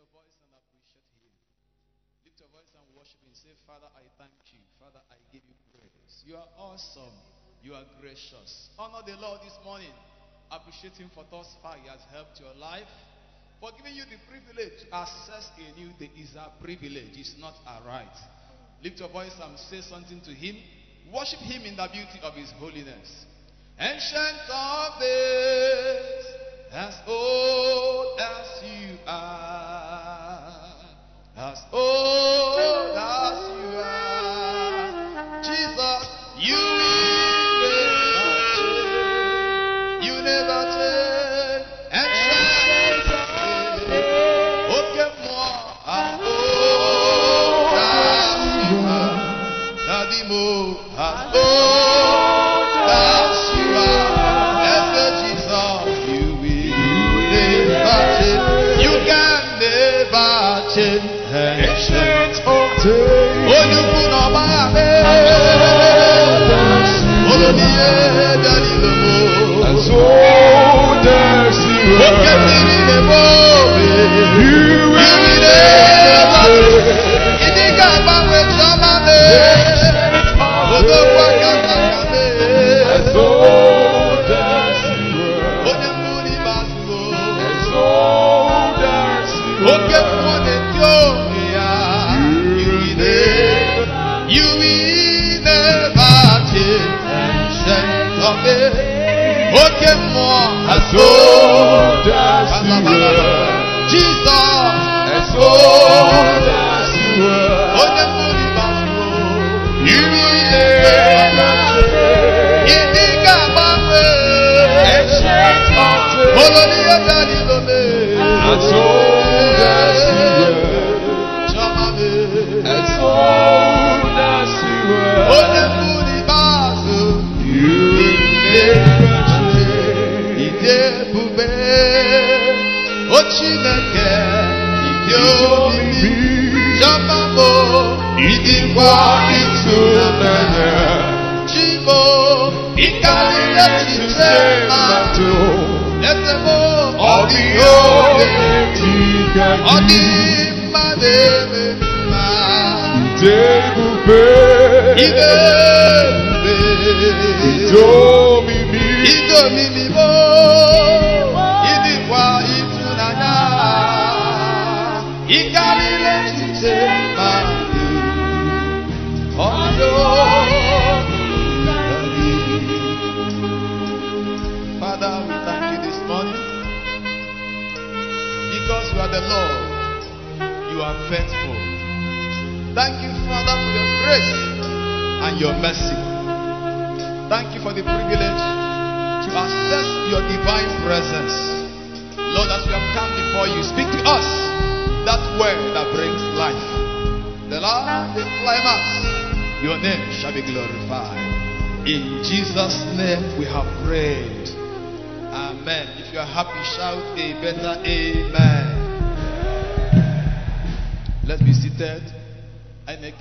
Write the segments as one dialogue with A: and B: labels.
A: your voice and appreciate Him. Lift your voice and worship Him. Say, Father, I thank you. Father, I give you praise. You are awesome. You are gracious. Honor the Lord this morning. Appreciate Him for thus far. He has helped your life. For giving you the privilege to access a new day is a privilege. It's not a right. Lift your voice and say something to Him. Worship Him in the beauty of His holiness. Ancient of days, as old as you are, old as Lómo.
B: As old as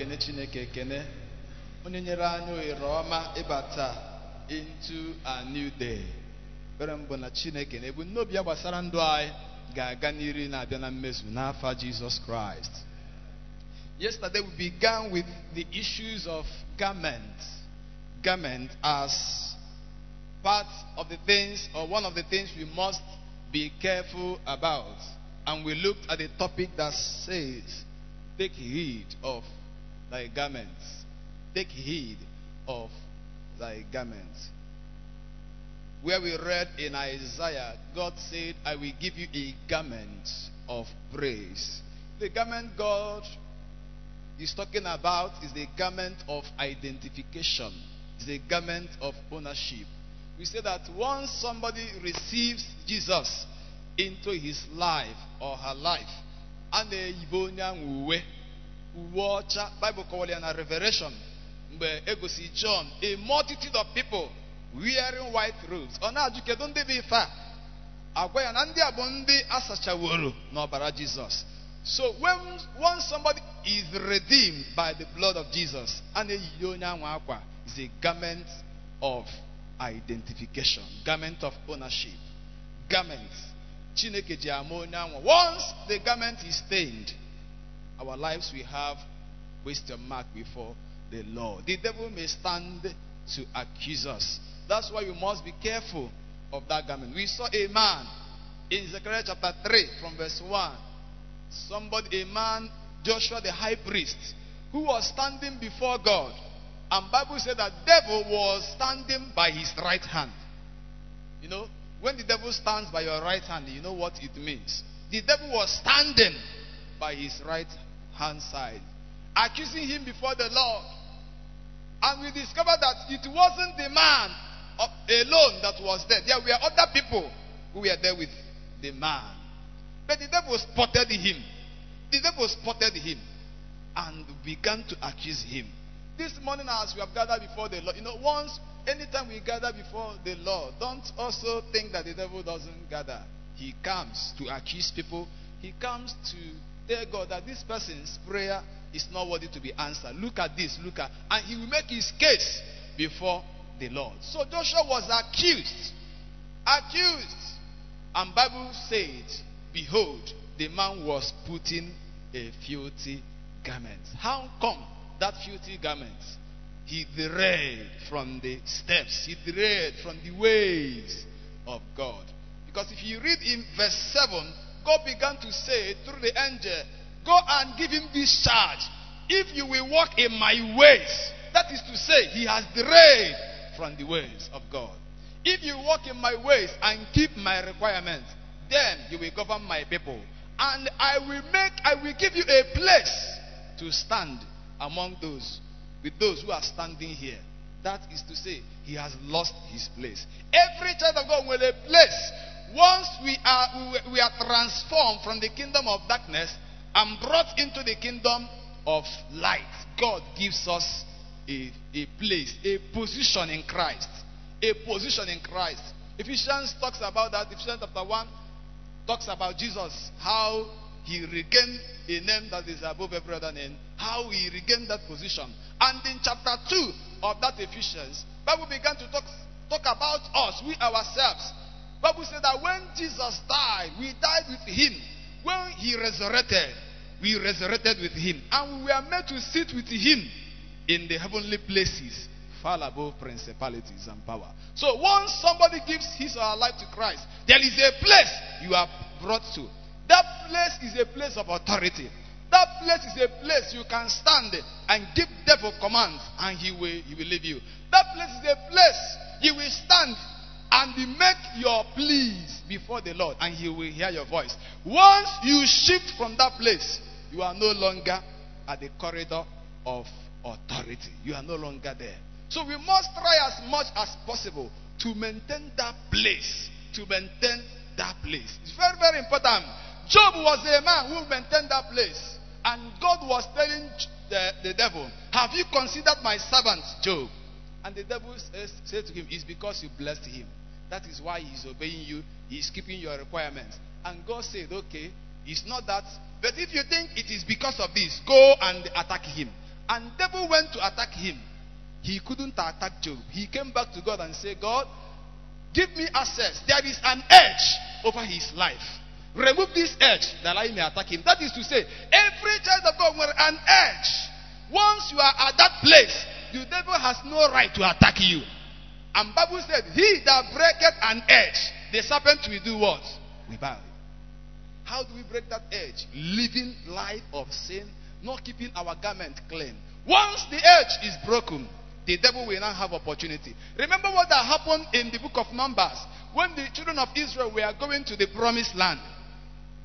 A: na-ekene Chineke ekene. Onye nyere anyị ohere ọma ịbata into a new day. Ekpere mbụ na Chineke na ebumnobi ya gbasara ndụ anyị ga-aga na-abịa na mmezu n'afa. Yesterday we began with the issues of garment. Garment as part of the things or one of the things we must be careful about. And we looked at the topic that says, Take heed of thy garments. Take heed of thy garments. Where we read in Isaiah, God said, I will give you a garment of praise. The garment God is talking about is the garment of identification, is the garment of ownership. We say that once somebody receives Jesus into his life or her life, a na-eyibe onye ahụ uwe ọcha Bible kọwara na Revelation. Mgbe egosi John a multitude of people wearing white robes. Ọ na-ajụ kedu ndị dị ife a? Agwa ya na ndị a bụ ndị asachaworo n'ọbara Jizọs. So when once somebody is redeemed by the blood of Jesus a na-eyiyi onye ahụ akwa is a garment of identification garment of ownership. Garment. Chineke ji ama onye anwa. Once the garment is stained, our lives we have question mark before the Lord. The devil may stand to accuse us. That's why you must be careful of that garment. We saw a man in Zechariah chapter 3 from verse 1. Somebody, a man, Joshua the high priest, who was standing before God. And Bible said that devil was standing by his right hand. You know, when the devil stands by your right hand, you know what it means. The devil was standing by his right hand side, accusing him before the Lord. And we discovered that it wasn't the man alone that was there. There were other people who were there with the man. But the devil spotted him. The devil spotted him and began to accuse him. This morning, as we have gathered before the Lord, you know, once, anytime we gather before the Lord, don't also think that the devil doesn't gather. He comes to accuse people, he comes to tell God that this person's prayer is not worthy to be answered. Look at this, look at, and he will make his case before the Lord. So Joshua was accused, accused, and Bible said, "Behold, the man was putting a filthy garment. How come that filthy garment? He derailed from the steps, he derailed from the ways of God. Because if you read in verse 7, God began to say through the angel, Go and give him this charge. If you will walk in my ways, that is to say, he has derailed from the ways of God. If you walk in my ways and keep my requirements, then you will govern my people. And I will make, I will give you a place to stand among those, with those who are standing here. That is to say, he has lost his place. Every child of God will have a place. Once we are, we are transformed from the kingdom of darkness and brought into the kingdom of light, God gives us a, a place, a position in Christ. A position in Christ. Ephesians talks about that. Ephesians chapter 1 talks about Jesus, how he regained a name that is above every other name, how he regained that position. And in chapter 2 of that Ephesians, Bible began to talk, talk about us, we ourselves. Bible said that when Jesus died, we died with him. When he resurrected, we resurrected with him. And we were made to sit with him in the heavenly places, far above principalities and power. So once somebody gives his or her life to Christ, there is a place you are brought to. That place is a place of authority. That place is a place you can stand and give devil commands and he will, he will leave you. That place is a place you will stand and make your pleas before the Lord and he will hear your voice. Once you shift from that place, you are no longer at the corridor of authority. You are no longer there. So we must try as much as possible to maintain that place. To maintain that place. It's very, very important. Job was a man who maintained that place. And God was telling the, the devil, Have you considered my servant Job? And the devil says, said to him, It's because you blessed him. That is why he's obeying you, he's keeping your requirements. And God said, Okay, it's not that. But if you think it is because of this, go and attack him. And devil went to attack him. He couldn't attack Job. He came back to God and said, God, give me access. There is an edge over his life. Remove this edge that I may attack him. That is to say, every child of God with an edge. Once you are at that place, the devil has no right to attack you. And Bible said, He that breaketh an edge, the serpent will do what? We bow. How do we break that edge? Living life of sin, not keeping our garment clean. Once the edge is broken, the devil will not have opportunity. Remember what that happened in the book of Numbers when the children of Israel were going to the promised land.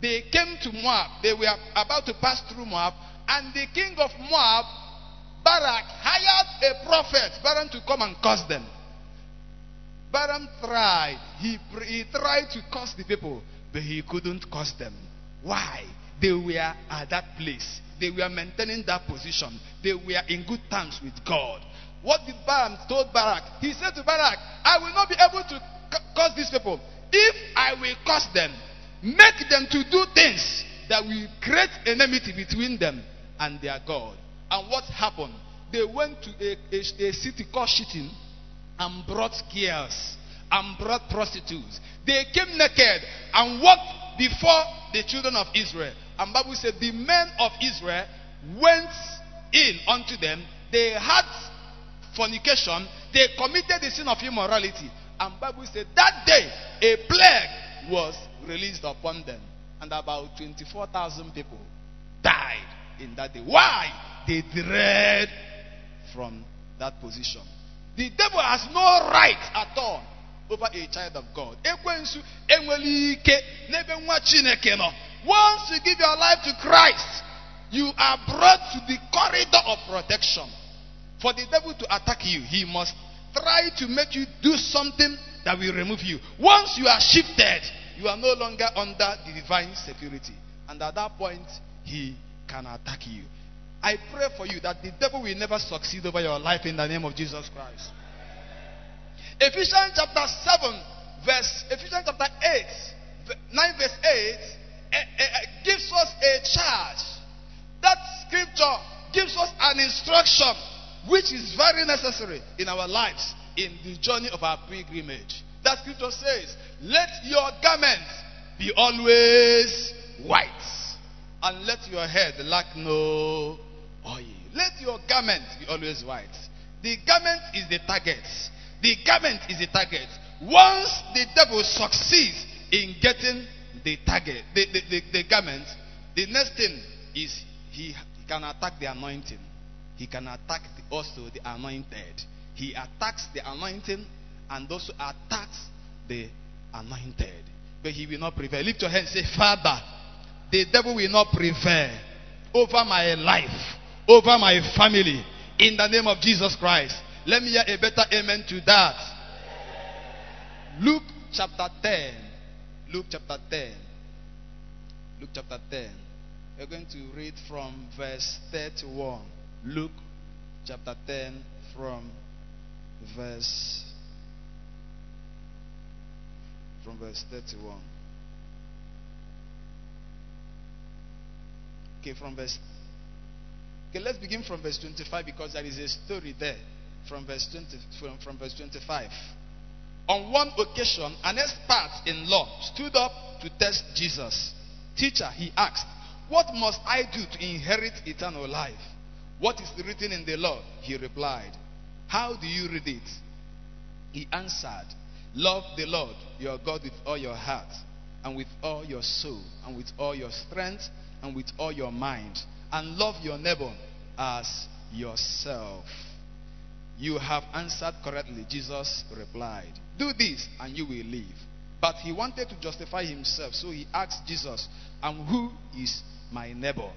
A: They came to Moab. They were about to pass through Moab, and the king of Moab, Barak, hired a prophet, Balaam, to come and curse them. Balaam tried. He, he tried to curse the people, but he couldn't curse them. Why? They were at that place. They were maintaining that position. They were in good terms with God. What did Balaam told Barak? He said to Barak, I will not be able to curse these people. If I will curse them, make them to do things that will create enmity between them and their God. And what happened? They went to a, a, a city called Shittim and brought girls and brought prostitutes. They came naked and walked before the children of Israel. And Bible said the men of Israel went in unto them. They had fornication. They committed the sin of immorality. And Bible said that day a plague was released upon them. And about 24,000 people died in that day. Why? They dread from that position. The devil has no right at all over a child of God. Once you give your life to Christ, you are brought to the corridor of protection. For the devil to attack you, he must try to make you do something that will remove you. Once you are shifted, you are no longer under the divine security. And at that point, he can attack you. I pray for you that the devil will never succeed over your life in the name of Jesus Christ. Ephesians chapter 7, verse Ephesians chapter 8, 9 verse 8 eh, eh, eh, gives us a charge. That scripture gives us an instruction which is very necessary in our lives in the journey of our pilgrimage. That scripture says, Let your garments be always white, and let your head lack no oil. Let your garment be always white. The garment is the target. The garment is the target. Once the devil succeeds in getting the target, the, the, the, the garment, the next thing is he can attack the anointing. He can attack the, also the anointed. He attacks the anointing and also attacks the anointed. But he will not prevail. Lift your hand and say, Father, the devil will not prevail over my life over my family in the name of Jesus Christ. Let me hear a better amen to that. Luke chapter 10. Luke chapter 10. Luke chapter 10. We're going to read from verse 31. Luke chapter 10 from verse from verse 31. Okay, from verse Okay, let's begin from verse 25 because there is a story there from verse 20 from, from verse 25. On one occasion, an expert in law stood up to test Jesus. Teacher, he asked, What must I do to inherit eternal life? What is written in the law? He replied, How do you read it? He answered, Love the Lord your God with all your heart, and with all your soul, and with all your strength, and with all your mind and love your neighbor as yourself. You have answered correctly, Jesus replied. Do this and you will live. But he wanted to justify himself, so he asked Jesus, And who is my neighbor?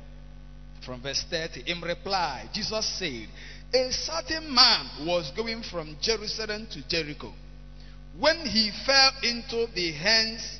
A: From verse 30, in reply, Jesus said, A certain man was going from Jerusalem to Jericho when he fell into the hands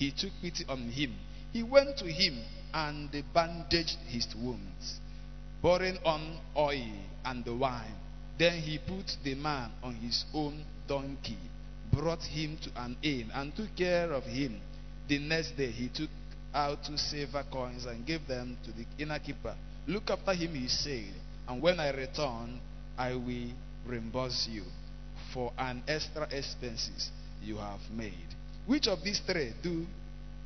A: he took pity on him. He went to him and bandaged his wounds pouring on oil and the wine. Then he put the man on his own donkey, brought him to an inn, and took care of him. The next day he took out two silver coins and gave them to the innkeeper. Look after him, he said, and when I return, I will reimburse you for an extra expenses you have made. Which of these three do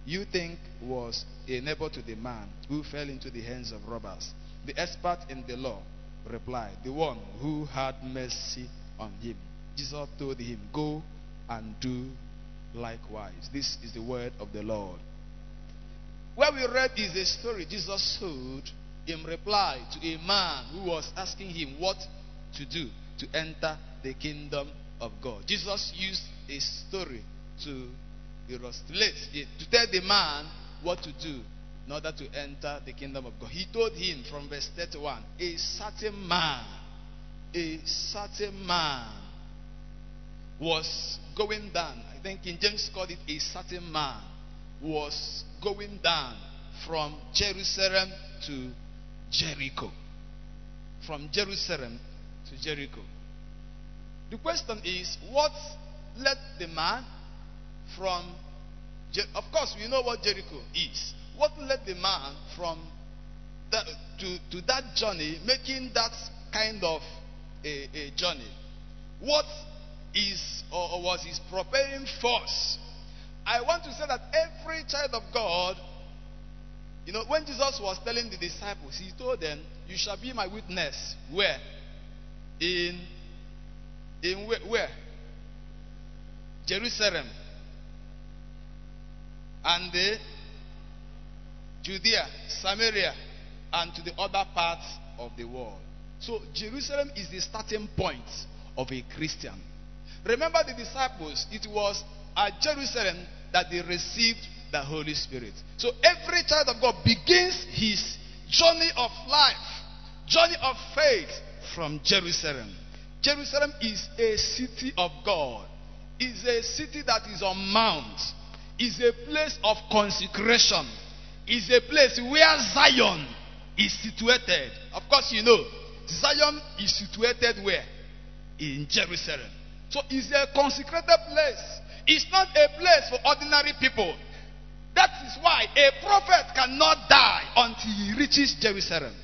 A: you think was a neighbor to the man who fell into the hands of robbers? The expert in the law replied, The one who had mercy on him. Jesus told him, Go and do likewise. This is the word of the Lord. What we read is a story Jesus told in reply to a man who was asking him what to do to enter the kingdom of God. Jesus used a story to illustrate, to tell the man what to do in order to enter the kingdom of God. He told him from verse 31 a certain man, a certain man was going down. I think King James called it a certain man was going down from Jerusalem to Jericho. From Jerusalem to Jericho. The question is what led the man from, Je- of course, we know what Jericho is. What led the man from that, to, to that journey, making that kind of a, a journey? What is or was his preparing force? I want to say that every child of God, you know, when Jesus was telling the disciples, he told them, "You shall be my witness." Where? In in where? where? Jerusalem and the Judea, Samaria, and to the other parts of the world. So Jerusalem is the starting point of a Christian. Remember the disciples, it was at Jerusalem that they received the Holy Spirit. So every child of God begins his journey of life, journey of faith from Jerusalem. Jerusalem is a city of God. Is a city that is on mount. Is a place of consecration. Is a place where Zion is situated. Of course, you know, Zion is situated where? In Jerusalem. So it's a consecrated place. It's not a place for ordinary people. That is why a prophet cannot die until he reaches Jerusalem.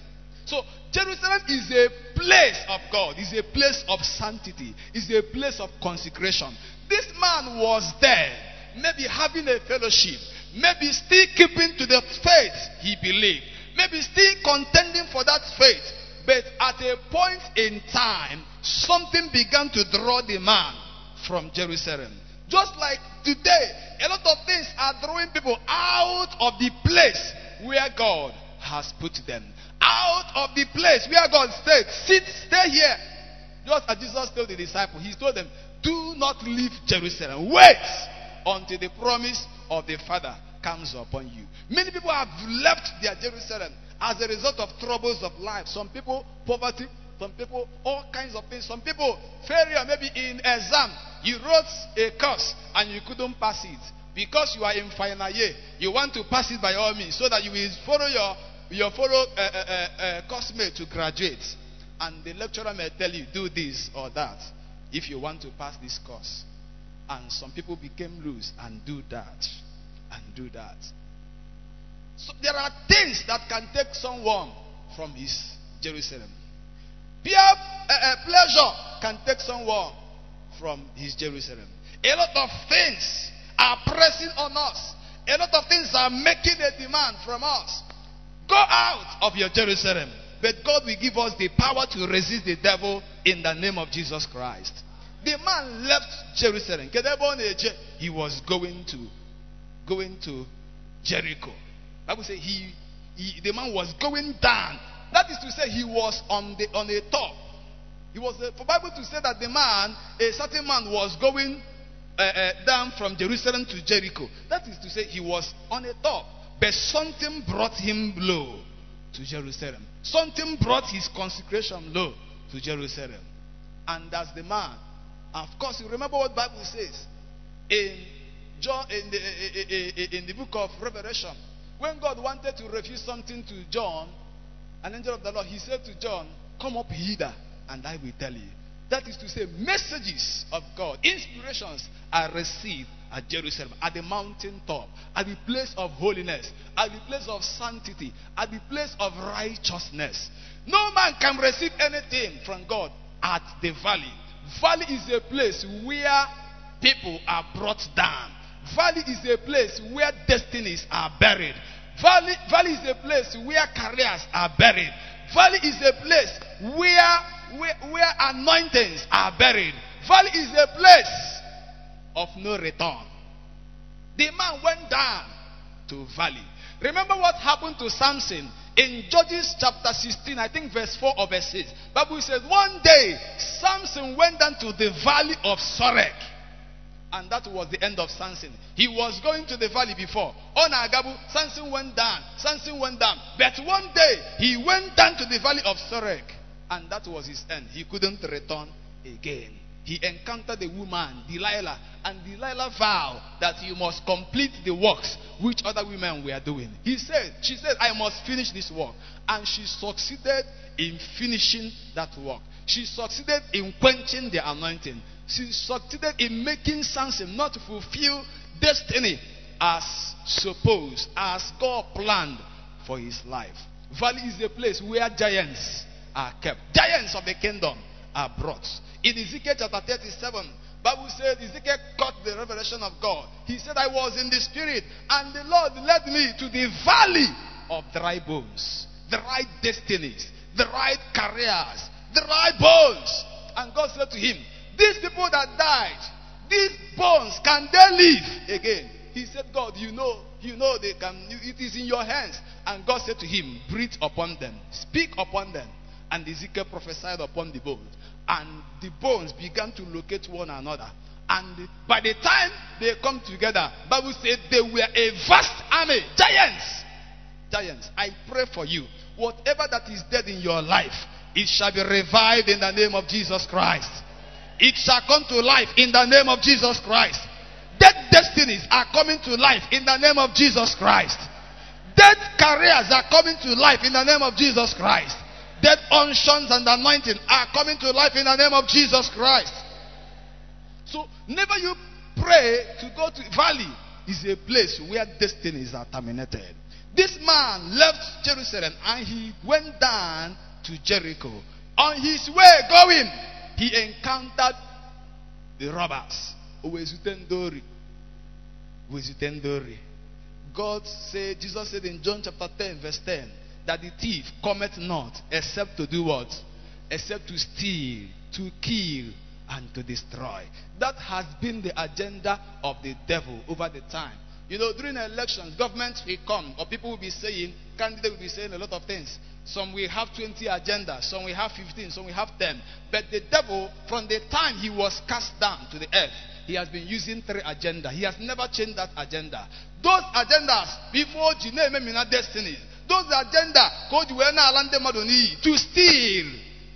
A: So Jerusalem is a place of God, is a place of sanctity, is a place of consecration. This man was there, maybe having a fellowship, maybe still keeping to the faith he believed, maybe still contending for that faith. But at a point in time, something began to draw the man from Jerusalem. Just like today, a lot of things are drawing people out of the place where God has put them. Out of the place where God said, sit, stay here. Just as Jesus told the disciples, he told them, do not leave Jerusalem. Wait until the promise of the Father comes upon you. Many people have left their Jerusalem as a result of troubles of life. Some people, poverty. Some people, all kinds of things. Some people, failure, maybe in exam. You wrote a course and you couldn't pass it. Because you are in final year, you want to pass it by all means so that you will follow your, your follow uh, uh, uh, uh, course mate to graduate. And the lecturer may tell you, do this or that if you want to pass this course. And some people became loose and do that and do that. So there are things that can take someone from his Jerusalem. Peer uh, pleasure can take someone from his Jerusalem. A lot of things are pressing on us. A lot of things are making a demand from us. Go out of your Jerusalem. But God will give us the power to resist the devil in the name of Jesus Christ. The man left Jerusalem. He was going to going to Jericho. Bible says he, he the man was going down. That is to say he was on the on a top. He was a, for Bible to say that the man, a certain man, was going uh, uh, down from Jerusalem to Jericho. That is to say he was on a top, but something brought him low to Jerusalem. Something brought his consecration low to Jerusalem, and that's the man. Of course, you remember what Bible says in John in the, eh, eh, eh, in the book of Revelation. When God wanted to reveal something to John, an angel of the Lord, he said to John, Come up hither, and I will tell you. That is to say, messages of God, inspirations are received at Jerusalem, at the mountain top, at the place of holiness, at the place of sanctity, at the place of righteousness. No man can receive anything from God at the valley. Valley is a place where people are brought down. Valley is a place where destinies are buried. Valley, valley is a place where careers are buried. Valley is a place where, where, where anointings are buried. Valley is a place of no return. The man went down to valley. Remember what happened to Samson in Judges chapter 16, I think verse 4 or verse 6. Bible says one day Samson went down to the valley of Sorek. And that was the end of Samson. He was going to the valley before. On Agabu, Samson went down. Samson went down. But one day, he went down to the valley of Sorek. And that was his end. He couldn't return again. He encountered a woman, Delilah, and Delilah vowed that he must complete the works which other women were doing. He said, she said, I must finish this work. And she succeeded in finishing that work. She succeeded in quenching the anointing. She succeeded in making Samson not fulfill destiny as supposed, as God planned for his life. Valley is a place where giants are kept. Giants of the kingdom are brought. In Ezekiel chapter 37, Bible said Ezekiel caught the revelation of God. He said, I was in the spirit, and the Lord led me to the valley of dry bones, the right destinies, the right careers, the right bones. And God said to him, These people that died, these bones, can they live again? He said, God, you know, you know they can, it is in your hands. And God said to him, Breathe upon them, speak upon them. And Ezekiel prophesied upon the bones. And the bones began to locate one another. And by the time they come together, Bible said they were a vast army, giants. Giants. I pray for you. Whatever that is dead in your life, it shall be revived in the name of Jesus Christ. It shall come to life in the name of Jesus Christ. Dead destinies are coming to life in the name of Jesus Christ. Dead careers are coming to life in the name of Jesus Christ. Dead unctions and anointing are coming to life in the name of Jesus Christ. So, never you pray to go to valley is a place where destinies are terminated. This man left Jerusalem and he went down to Jericho. On his way going, he encountered the robbers. God said, Jesus said in John chapter 10, verse 10, that the thief cometh not except to do what? Except to steal, to kill, and to destroy. That has been the agenda of the devil over the time. You know, during elections, governments will come, or people will be saying, candidates will be saying a lot of things. Some will have 20 agendas, some will have 15, some will have 10. But the devil, from the time he was cast down to the earth, he has been using three agendas. He has never changed that agenda. Those agendas, before Jineme Mina destiny, those agenda agendas, to steal,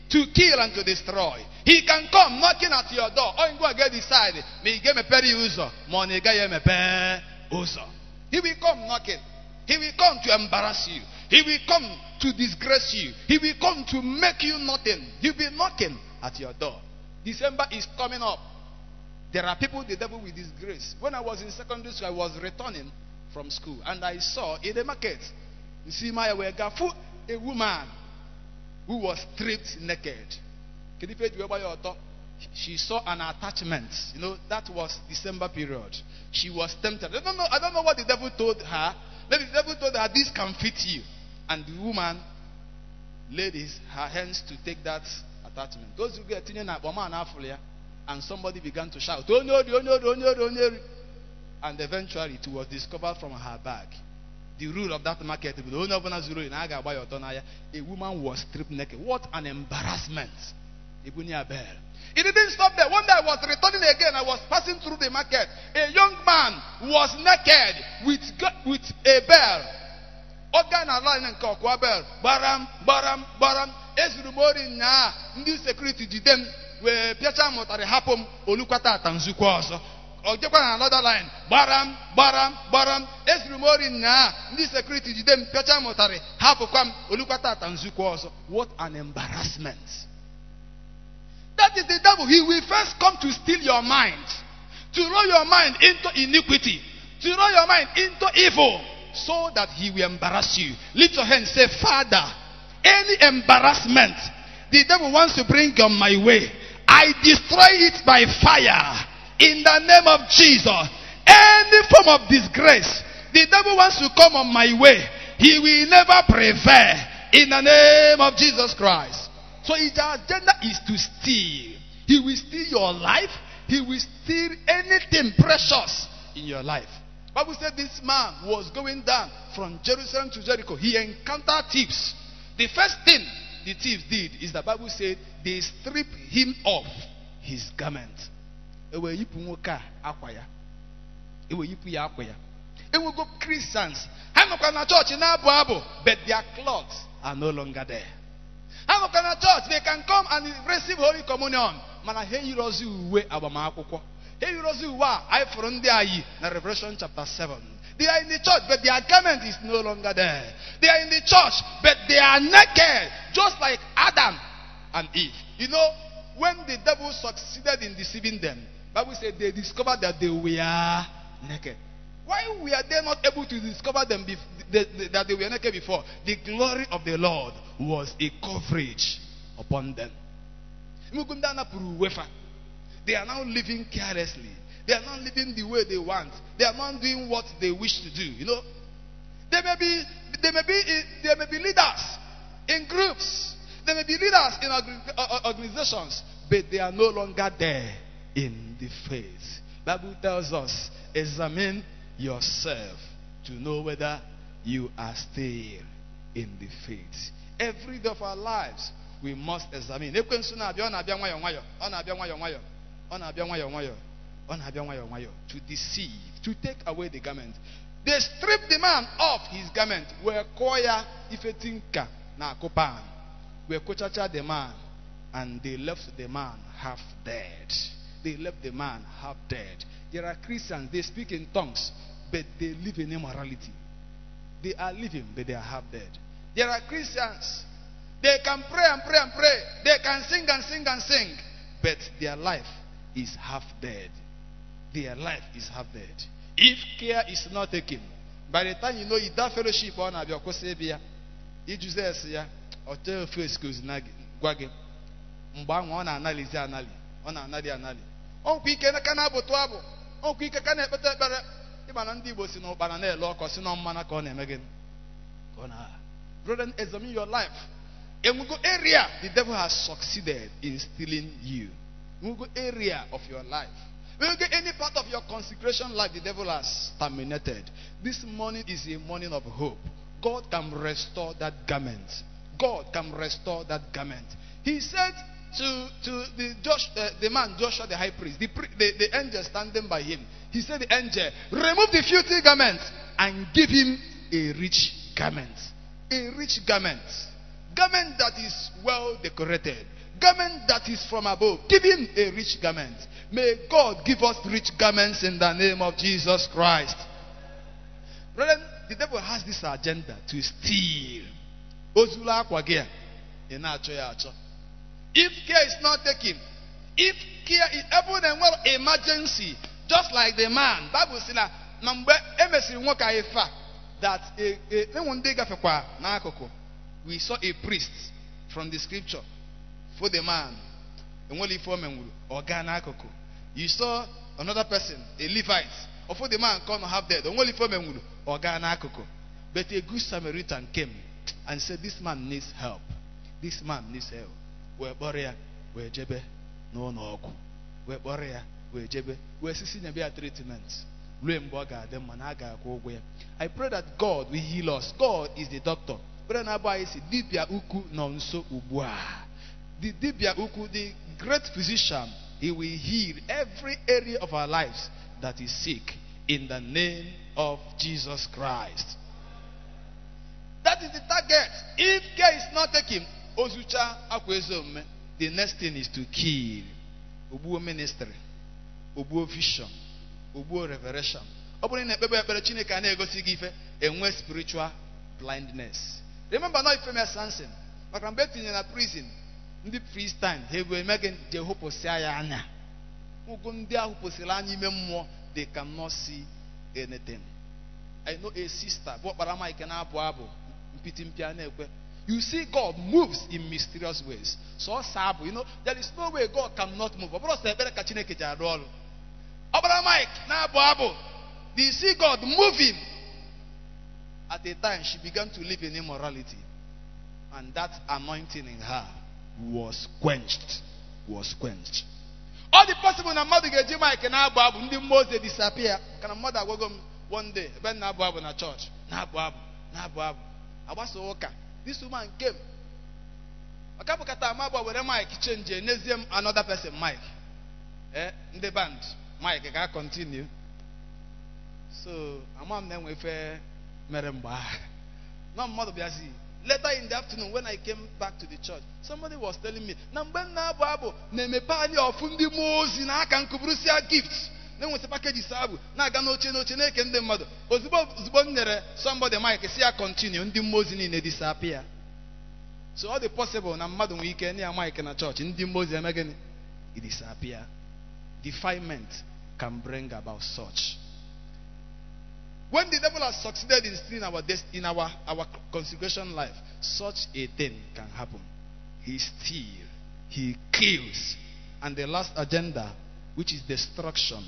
A: to kill, and to destroy. He can come knocking at your door. Or you go and get decide. May he me peri uzo. Money guy me pe uzo. He will come knocking. He will come to embarrass you. He will come to disgrace you. He will come to make you nothing. He will be knocking at your door. December is coming up. There are people the devil will disgrace. When I was in secondary school, I was returning from school and I saw in the market, you see my gafu a woman who was stripped naked. She saw an attachment. You know, that was December period. She was tempted. I don't know, I don't know what the devil told her. Maybe the devil told her this can fit you. And the woman laid his, her hands to take that attachment. Those who get in and somebody began to shout, oh, Onyori, Onyori, Onyori, Onyori. And eventually it was discovered from her bag. The rule of that market, a woman was stripped naked. What an embarrassment. It didn't stop there. One day I was returning again. I was passing through the market. A young man was naked with, with a bell. Organ line nke ọkwa bell. Baram, baram, baram. Ezuru m ori nyaa. Ndị sekuriti jide m wee pịacha m ụtarị hapụ. Ọ jekwa na another line. Gbaram, gbaram, gbaram. Ezuru m ori nyaa. Ndị sekuriti jide m pịacha m hapụkwa m olukwata ata nzukọ ọzọ. What an embarrassment. That is the devil. He will first come to steal your mind, to roll your mind into iniquity, to roll your mind into evil, so that he will embarrass you. Lift your hand say, Father, any embarrassment the devil wants to bring on my way, I destroy it by fire in the name of Jesus. Any form of disgrace the devil wants to come on my way, he will never prevail in the name of Jesus Christ. So his agenda is to steal. He will steal your life. He will steal anything precious in your life. Bible said this man was going down from Jerusalem to Jericho. He encountered thieves. The first thing the thieves did is the Bible said they stripped him off his garment. Ewe yipu nwoke a akwa ya. Ewe yipu ya akwa ya. Christians. Ha nọkwa na chọọchị na-abụ abụ but their clothes are no longer there. ha nọkwa na church they can come and receive holy communion mana ha eyirozi uwe agbamakwụkwọ ha eyirozi uwe a anyị fụrụ ndị a yi na revelation chapter 7 they are in the church but their garment is no longer there they are in the church but they are naked just like adam and eve you know when the devil succeeded in deceiving them bible said they discovered that they were naked why were they not able to discover them bef- the- the- that they were naked before? The glory of the Lord was a coverage upon them. They are now living carelessly. They are not living the way they want. They are not doing what they wish to do. You know, they may be, they may be, they may be leaders in groups. They may be leaders in uh, organizations, but they are no longer there in the faith. Bible tells us, examine yourself to know whether you are still in the faith. Every day of our lives, we must examine. To deceive, to take away the garment. They stripped the man off his garment, wee kụọ ya ife na akụpan, wee kụchacha the man, and they left the man half dead. They left the man half dead. There are Christians, they speak in tongues, but they live in immorality. They are living, but they are half dead. There are Christians, they can pray and pray and pray, they can sing and sing and sing, but their life is half dead. Their life is half dead. If care is not taken, by the time you know that fellowship na-abịa kwụsị ịbịa ya ya ọ chọghị excuse na gị- gwa gị mgbe ahụ ọ na-analizi anali ọ na-anali anali ọkwa ike ka na-abụtụ abụ ọkwa ike ka na-ekpete ekpere ịma ndị Igbo si na na-ele ọkọ si na ka ọ na-eme gị ka ọ na Brethren, examine your life. Enwugo area the devil has succeeded in stealing you. Enwugo area of your life. Enwugo any part of your consecration life the devil has terminated. This morning is a morning of hope. God can restore that garment. God can restore that garment. He said to, to the, Josh, uh, the man Joshua the high priest, the, the, the angel standing by him, he said, The angel, remove the filthy garment and give him a rich garment. A rich garment. Garment that is well decorated. Garment that is from above. Give him a rich garment. May God give us rich garments in the name of Jesus Christ. Brethren, the devil has this agenda to steal. Ozulu akwa gị a, ị na-achọ. If care is not taken, if care is even enwere emergency, just like the man, Bible na na mgbe emesịrị nwoke anyị fa that enwe ndị gafekwa n'akụkụ, we saw a priest from the scripture for the man. Enwere ife o menwuru ọ gaa n'akụkụ. You saw another person a levite for the man come half dead onwere ife o menwuru ọ gaa n'akụkụ. But a good samaritan came and said this man needs help. This man needs help wee kpọrọ ya wee jebe n'ụlọ ọgwụ. Wee kpọrọ ya wee jebe wee sisi nyebe ya treatment ruo mgbe ọ ga-adị mma na a ga-akwụ ụgwọ ya. I pray that god will heal us. God is the doctor. Bere na-abụ anyị si dibịa ukwu nọ nso ugbu a. The dibia ukwu, the great physician, he will heal every area of our lives that is sick in the name of Jesus Christ. That is the target. If care is not taken, Ozucha Akwezomme, the next thing is to kill. Obuo ministry, Obuo vision, Obuo revelation. Ọ bụrụ na ekpebe ekpere Chineke a na-egosi gị ife, enwe spiritual blindness. Remember not famous Samson. Maka mgbe etinye na prison, ndị Philistine ha ebu eme gị je hụpụsịa ya anya. Ụgụ ndị ahụ pụsịrị anya ime mmụọ, they cannot see anything. I know a sister bụ ọkpara Mike na-abụ abụ mpiti mpi a na-ekwe. You see God moves in mysterious ways. So you know, there is no way God cannot move. Abụ. You see God moving. At a time, she began to live in immorality. And that anointing in her was quenched. Was quenched. All the possible na mmadụ ga-eji Mike na-abụ abụ ndị disappear. Maka na mmadụ agwago m one day ebe m na-abụ abụ na church na-abụ abụ na-abụ abụ agbasa ụka this woman came. Maka bụkata ama abụ were Mike change enyezie m another person Mike eh ndị band Mike ga continue. So ama m na enwe ife mere mgbe ahụ. Na mmadụ bịazi Later in the afternoon, when I came back to the church, somebody was telling me, na mgbe m na-abụ abụ na-emepe anyị ọfụ ndị mmụọ ozi na aka nkụbụrụsịa gift. Na-enweta pakeji abụ na-aga n'oche n'oche na-eke ndị mmadụ. Ozugbo ozugbo m nyere somebody mic si ya continue. Ndị mmụọ ozi niile disappear. So ọ dị possible na mmadụ nwere ike ya mic na chọọchị ndị mmụọ ozi eme gịnị? Disappear. Defilement can bring about such. When the devil has succeeded in stealing our in our, our consecration life, such a thing can happen. He steals, he kills, and the last agenda, which is destruction,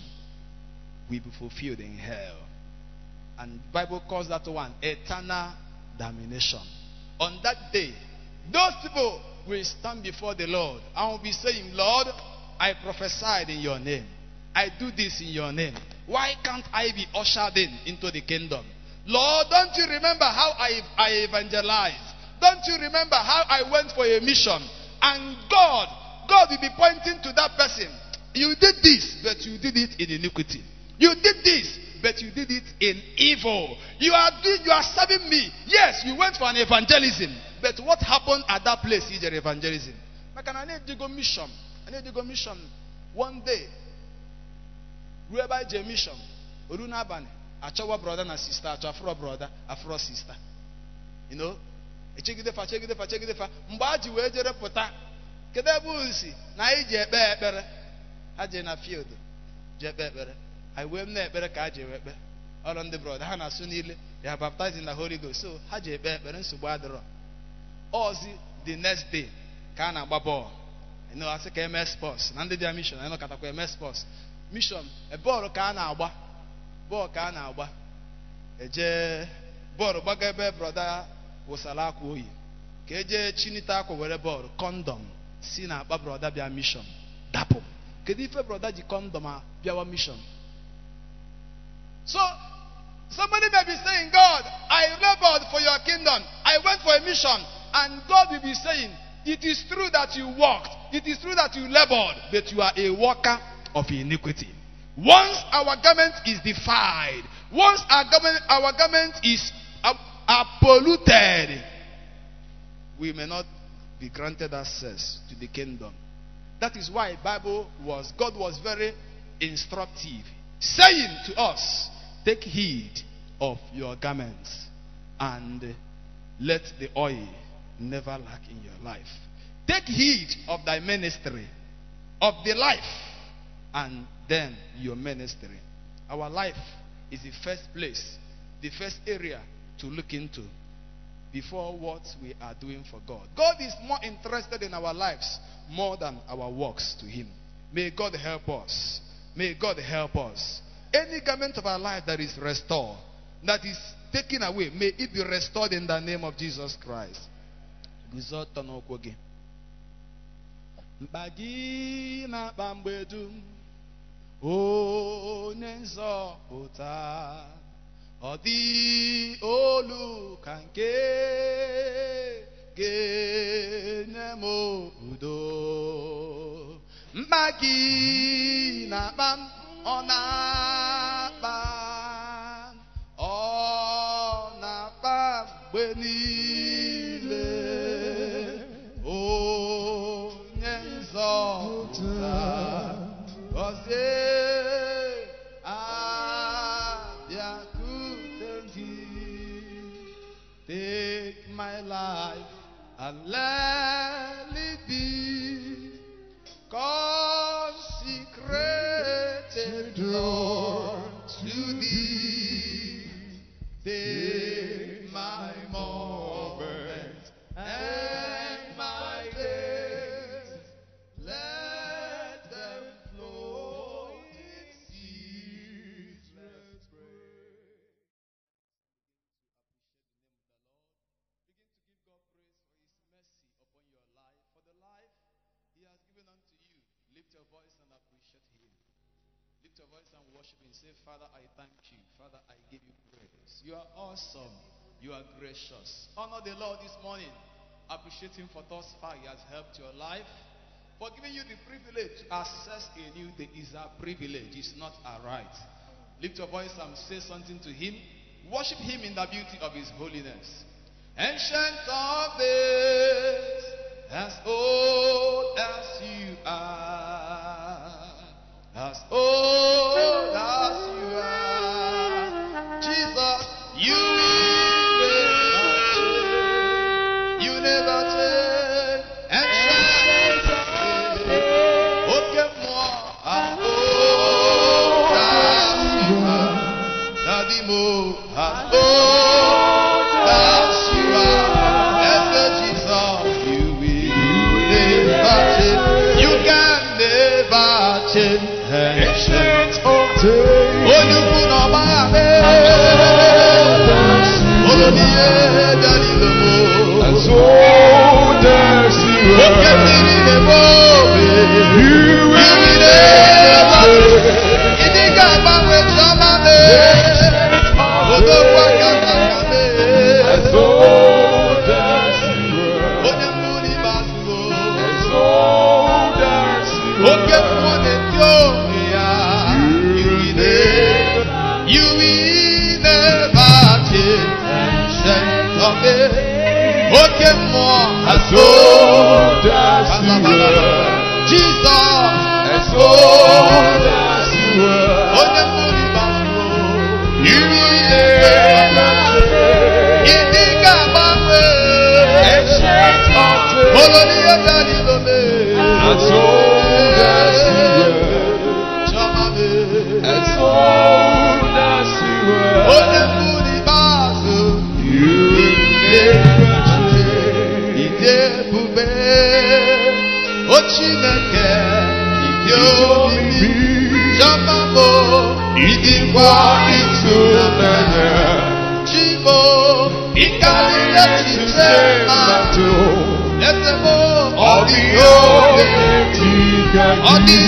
A: will be fulfilled in hell. And Bible calls that one eternal damnation. On that day, those people will stand before the Lord and will be saying, Lord, I prophesied in your name. I do this in your name. Why can't I be ushered in into the kingdom? Lord, don't you remember how I, I evangelized? Don't you remember how I went for a mission? And God, God will be pointing to that person. You did this, but you did it in iniquity. You did this, but you did it in evil. You are doing, you are serving me. Yes, you went for an evangelism, but what happened at that place is your evangelism. Na anyị ejigo mission, anyị ejigo mission one day. Anyị jee mission achọwa brọda na sista achọ afrọ brọda afrọ sista you know? Echegidefa chegidefa chegidefa mgbe a ji wee jere pụta na anyị ji ekpe ekpere. Ha na field kpee ekpere anyị wee m na-ekpere ka ha ji wee kpe ọrụ ndị brọda ha na-asụ n'ile ya baptizing na holy ghost. So ha ji ekpe ekpere nsogbu adịrọ ọzi the next day ka a na-agba bọọlụ asị ka eme sports. Na ndị bịa mission. Anyị nọkatakwa eme sports mission e bọọlụ ka a na-agba bọọlụ ka a na-agba eje bọọlụ gbaga ebe brọda wụsara akwa oyi ka eje chinite akwa were bọọlụ kọndọm si na akpa brọda bịa mission. Dapụ kedu ife brọda ji kọndọm bịawa mission. So somebody may be saying god i labored for your kingdom. I went for a mission. And god will be saying it is true that you worked. It is true that you labored but you are a worker of iniquity. Once our garment is defiled once our garment, our garment is uh, polluted we may not be granted access to the kingdom. That is why bible was god was very instructive saying to us take heed of your garments and let the oil never lack in your life take heed of thy ministry of the life and then your ministry our life is the first place the first area to look into before what we are doing for God. God is more interested in our lives more than our works to Him. May God help us. May God help us. Any garment of our life that is restored, that is taken away, may it be restored in the name of Jesus Christ. Guzo ọtọ n'ụkwụ gị. Mkpa gị na-akpa mgbe dum, onye nzọpụta. Ọ dị olu ka nke ga-enye m udo. Mkpa gị na-akpa m, Take my life and let voice and appreciate Him. Lift your voice and worship Him. Say, Father, I thank you. Father, I give you praise. You are awesome. You are gracious. Honor the Lord this morning. Appreciate Him for thus far He has helped your life. For giving you the privilege to access a new day is a privilege, it's not a right. Lift your voice and say something to Him. Worship Him in the beauty of His holiness. Ancient of days, as old as you are, as old oh, as ọ dị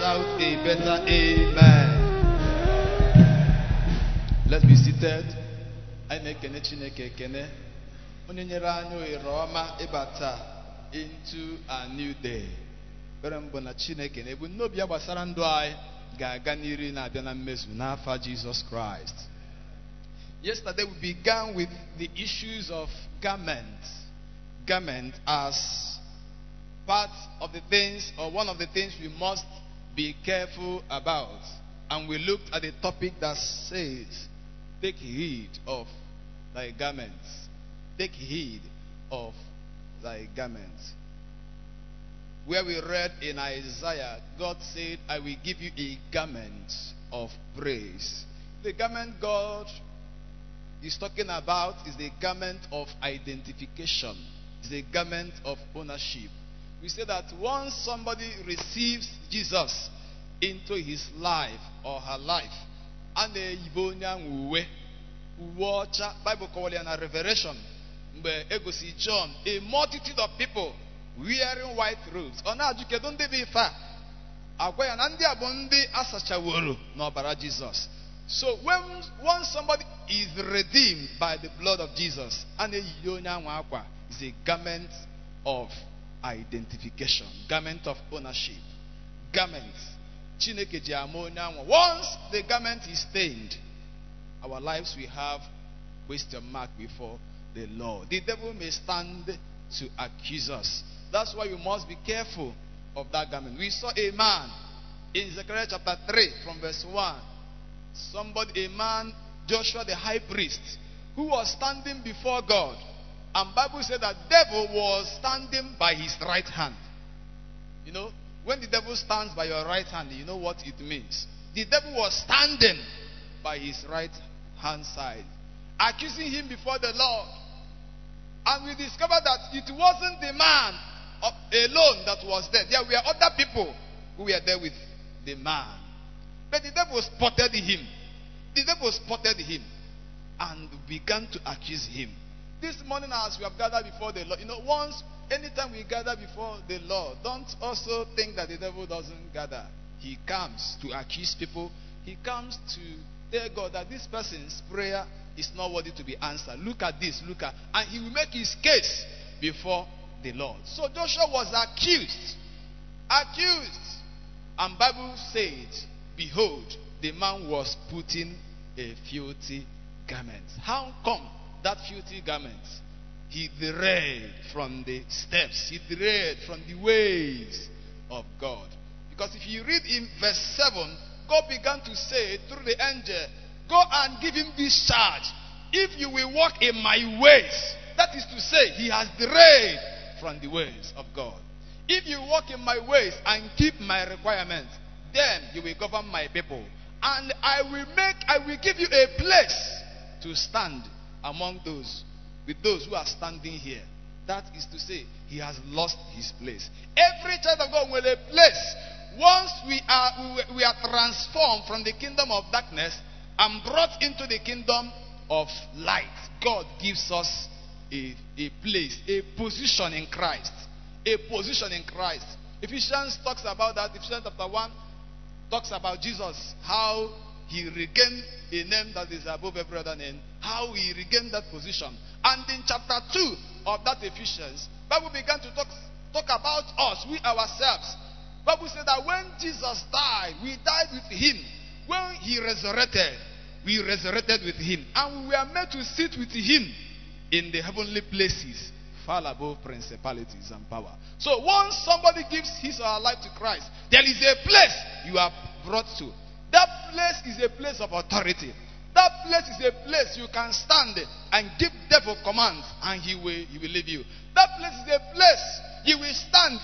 A: shout a better amen. Let's be seated. Chineke into a new day. Chineke n'iru na-abịa n'afa. Yesterday we began with the issues of garment. Garment as part of the things or one of the things we must be careful about. And we looked at the topic that says, Take heed of thy garments. Take heed of thy garments. Where we read in Isaiah, God said, I will give you a garment of praise. The garment God is talking about is the garment of identification, is the garment of ownership. We say that once somebody receives Jesus into his life or her life, a na-eyibe onye ahụ uwe uwe ọcha Bible kọwara ya Revelation mgbe egosi John a multitude of people wearing white robes. Ọ na-ajụ kedu ndị bụ agwa ya ndị a bụ ndị asachaworo n'ọbara so when once somebody is redeemed by the blood of Jesus a akwa is a garment of identification garment of ownership garment Chineke ji ama onye once the garment is stained our lives will have question mark before the Lord. The devil may stand to accuse us. That's why we must be careful of that garment. We saw a man in Zechariah chapter 3 from verse 1. Somebody, a man, Joshua the high priest, who was standing before God. And Bible said that devil was standing by his right hand. You know, when the devil stands by your right hand, you know what it means. The devil was standing by his right hand side, accusing him before the Lord. And we discovered that it wasn't the man alone that was there. There were other people who were there with the man. But the devil spotted him. The devil spotted him and began to accuse him. This morning, as we have gathered before the Lord, you know, once, anytime we gather before the Lord, don't also think that the devil doesn't gather. He comes to accuse people, he comes to tell God that this person's prayer is not worthy to be answered. Look at this, look at, and he will make his case before the Lord. So Joshua was accused, accused, and Bible said, "Behold, the man was putting a filthy garment." How come that filthy garment? He derailed from the steps. He derailed from the ways of God. Because if you read in verse 7, God began to say through the angel, Go and give him this charge. If you will walk in my ways, that is to say, he has derailed from the ways of God. If you walk in my ways and keep my requirements, then you will govern my people. And I will make, I will give you a place to stand among those, with those who are standing here. That is to say, he has lost his place. Every child of God will a place. Once we are, we are transformed from the kingdom of darkness and brought into the kingdom of light, God gives us a, a place, a position in Christ. A position in Christ. Ephesians talks about that. Ephesians chapter 1 talks about Jesus, how he regained a name that is above every other name, how he regained that position. And in chapter 2 of that Ephesians, Bible began to talk, talk about us, we ourselves. Bible said that when Jesus died, we died with him. When he resurrected, we resurrected with him. And we were made to sit with him in the heavenly places, far above principalities and power. So once somebody gives his or her life to Christ, there is a place you are brought to. That place is a place of authority. That place is a place you can stand and give devil commands and he will, he will leave you. That place is a place you will stand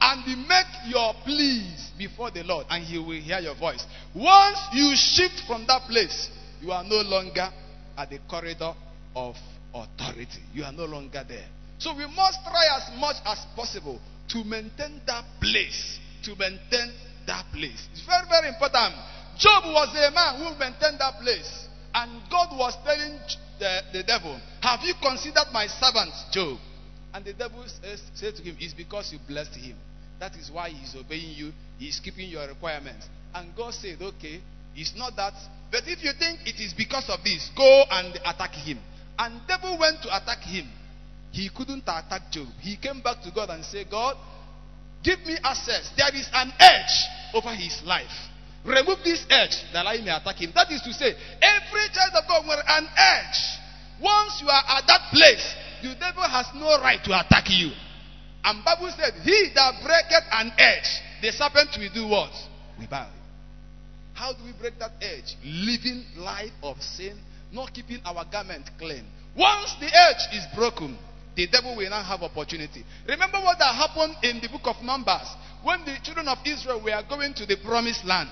A: and make your pleas before the Lord and he will hear your voice. Once you shift from that place, you are no longer at the corridor of authority. You are no longer there. So we must try as much as possible to maintain that place. To maintain that place. It's very, very important. Job was a man who maintained that place. And God was telling the, the devil, Have you considered my servant Job? And the devil says, said to him, It's because you blessed him. That is why he's obeying you. He's keeping your requirements. And God said, Okay, it's not that. But if you think it is because of this, go and attack him. And devil went to attack him. He couldn't attack Job. He came back to God and said, God, give me access. There is an edge over his life. Remove this edge that I may attack him. That is to say, every child of God will an edge. Once you are at that place, the devil has no right to attack you. And Bible said, He that breaketh an edge, the serpent will do what? We bow. How do we break that edge? Living life of sin, not keeping our garment clean. Once the edge is broken, the devil will not have opportunity. Remember what that happened in the book of Numbers when the children of Israel were going to the promised land.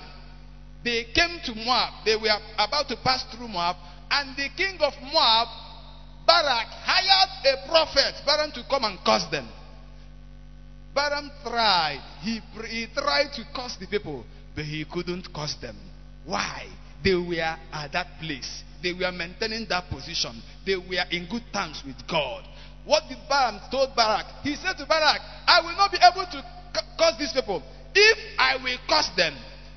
A: They came to Moab. They were about to pass through Moab, and the king of Moab, Barak, hired a prophet, Balaam, to come and curse them. Balaam tried. He, he tried to curse the people, but he couldn't curse them. Why? They were at that place. They were maintaining that position. They were in good terms with God. What did Balaam told Barak? He said to Barak, I will not be able to curse these people. If I will curse them,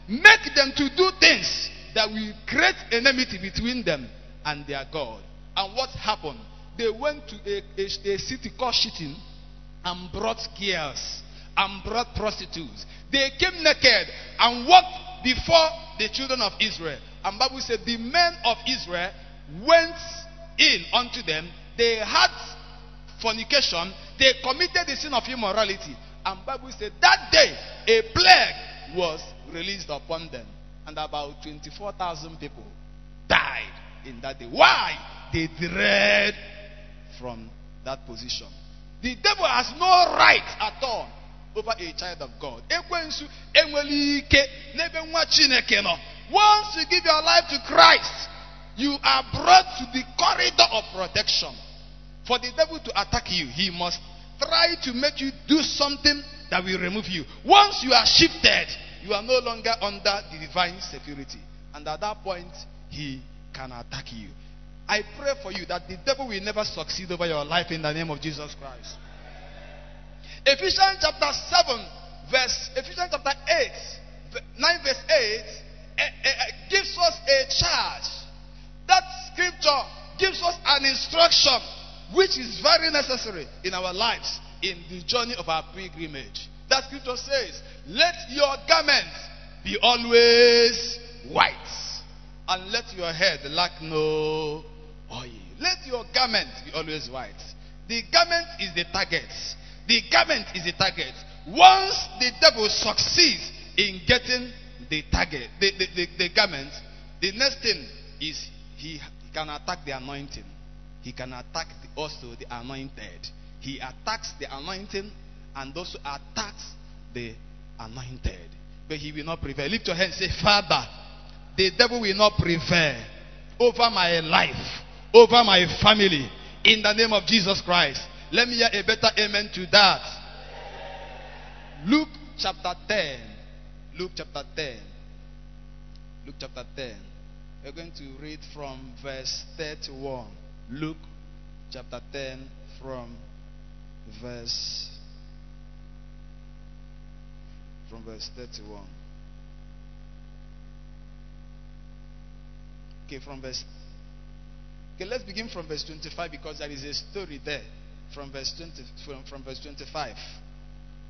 A: make them to do things that will create enmity between them and their God. And what happened? They went to a, a, a city called Shittim and brought girls and brought prostitutes. They came naked and walked before the children of Israel. And Bible said the men of Israel went in unto them. They had fornication. They committed the sin of immorality. And Bible said that day a plague was released upon them. And about 24,000 people died in that day. Why? They dread from that position. The devil has no right at all over a child of God. Once you give your life to Christ, you are brought to the corridor of protection. For the devil to attack you, he must try to make you do something that will remove you. Once you are shifted, you are no longer under the divine security. And at that point, he can attack you. I pray for you that the devil will never succeed over your life in the name of Jesus Christ. Ephesians chapter 7, verse Ephesians chapter 8, 9 verse 8 eh, eh, eh, gives us a charge. That scripture gives us an instruction which is very necessary in our lives in the journey of our pilgrimage. That scripture says, Let your garments be always white, and let your head lack no oil. Let your garment be always white. The garment is the target. The garment is the target. Once the devil succeeds in getting the target, the, the, the, the garment, the next thing is he can attack the anointing. He can attack the, also the anointed. He attacks the anointing and also attacks the anointed. But he will not prevail. Lift your hand and say, Father, the devil will not prevail over my life, over my family, in the name of Jesus Christ. Let me hear a better amen to that. Luke chapter 10. Luke chapter 10. Luke chapter 10. We're going to read from verse 31. Luke chapter 10 from verse from verse 31. Okay, from verse Okay, let's begin from verse 25 because there is a story there from verse 20 from, from verse 25.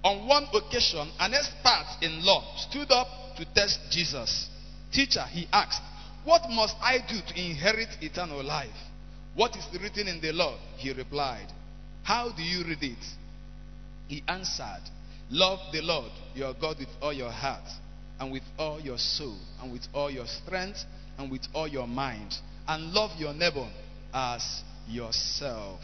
A: On one occasion, an expert in law stood up to test Jesus. Teacher, he asked, What must I do to inherit eternal life? What is written in the law? He replied, How do you read it? He answered, Love the Lord your God with all your heart, and with all your soul, and with all your strength, and with all your mind, and love your neighbor as yourself.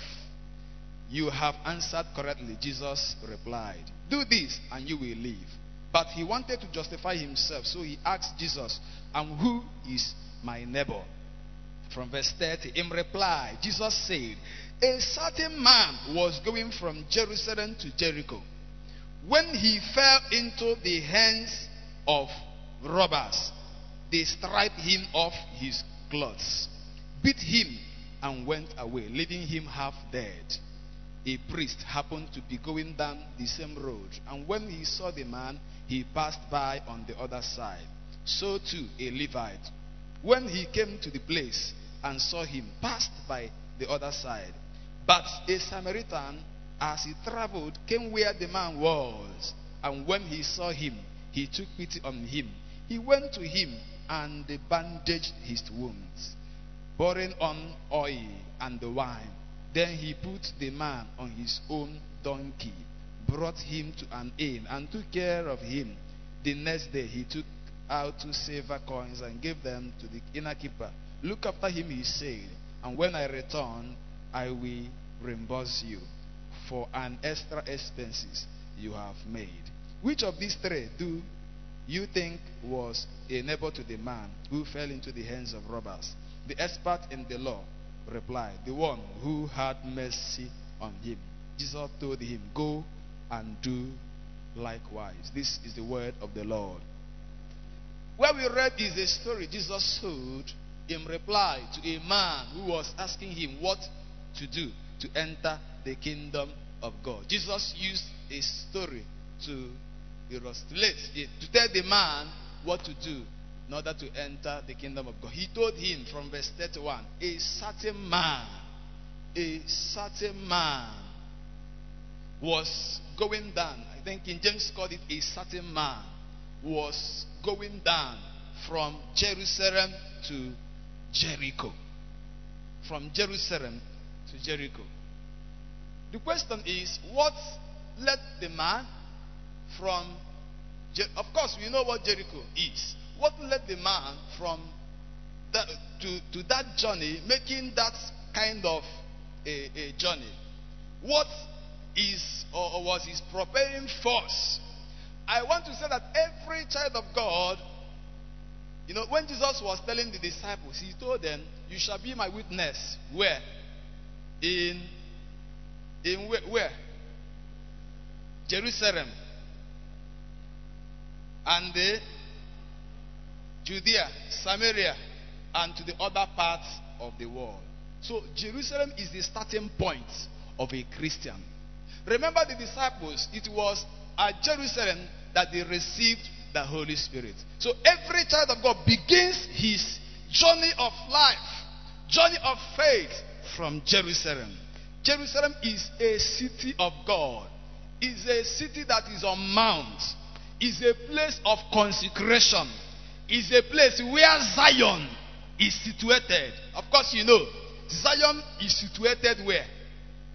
A: You have answered correctly, Jesus replied. Do this and you will live. But he wanted to justify himself, so he asked Jesus, And who is my neighbor? From verse 30, in reply, Jesus said, A certain man was going from Jerusalem to Jericho. When he fell into the hands of robbers, they stripped him of his clothes, beat him, and went away, leaving him half dead. A priest happened to be going down the same road, and when he saw the man, he passed by on the other side. So too a Levite. When he came to the place and saw him, passed by the other side. But a Samaritan, as he traveled, came where the man was, and when he saw him, he took pity on him. He went to him and bandaged his wounds, pouring on oil and the wine. Then he put the man on his own donkey, brought him to an inn, and took care of him. The next day he took out two silver coins and gave them to the innkeeper. Look after him, he said, and when I return, I will reimburse you for an extra expenses you have made. Which of these three do you think was a neighbor to the man who fell into the hands of robbers? The expert in the law replied, The one who had mercy on him. Jesus told him, Go and do likewise. This is the word of the Lord. Where we read is a story Jesus told in reply to a man who was asking him what to do to enter the kingdom of God. Jesus used a story to illustrate, to tell the man what to do in order to enter the kingdom of God. He told him from verse 31 a certain man, a certain man was going down. I think King James called it a certain man was going down from Jerusalem to Jericho. From Jerusalem to Jericho. The question is what led the man from, Jer- of course, we know what Jericho is. What led the man from that, to, to that journey, making that kind of a, a journey? What is or, or was his propelling force. I want to say that every child of God, you know, when Jesus was telling the disciples, he told them, "You shall be my witness." Where? In in where? Jerusalem and the Judea, Samaria, and to the other parts of the world. So Jerusalem is the starting point of a Christian. Remember the disciples, it was at Jerusalem that they received the Holy Spirit. So every child of God begins his journey of life, journey of faith from Jerusalem. Jerusalem is a city of God. Is a city that is on mount. Is a place of consecration. Is a place where Zion is situated. Of course, you know, Zion is situated where?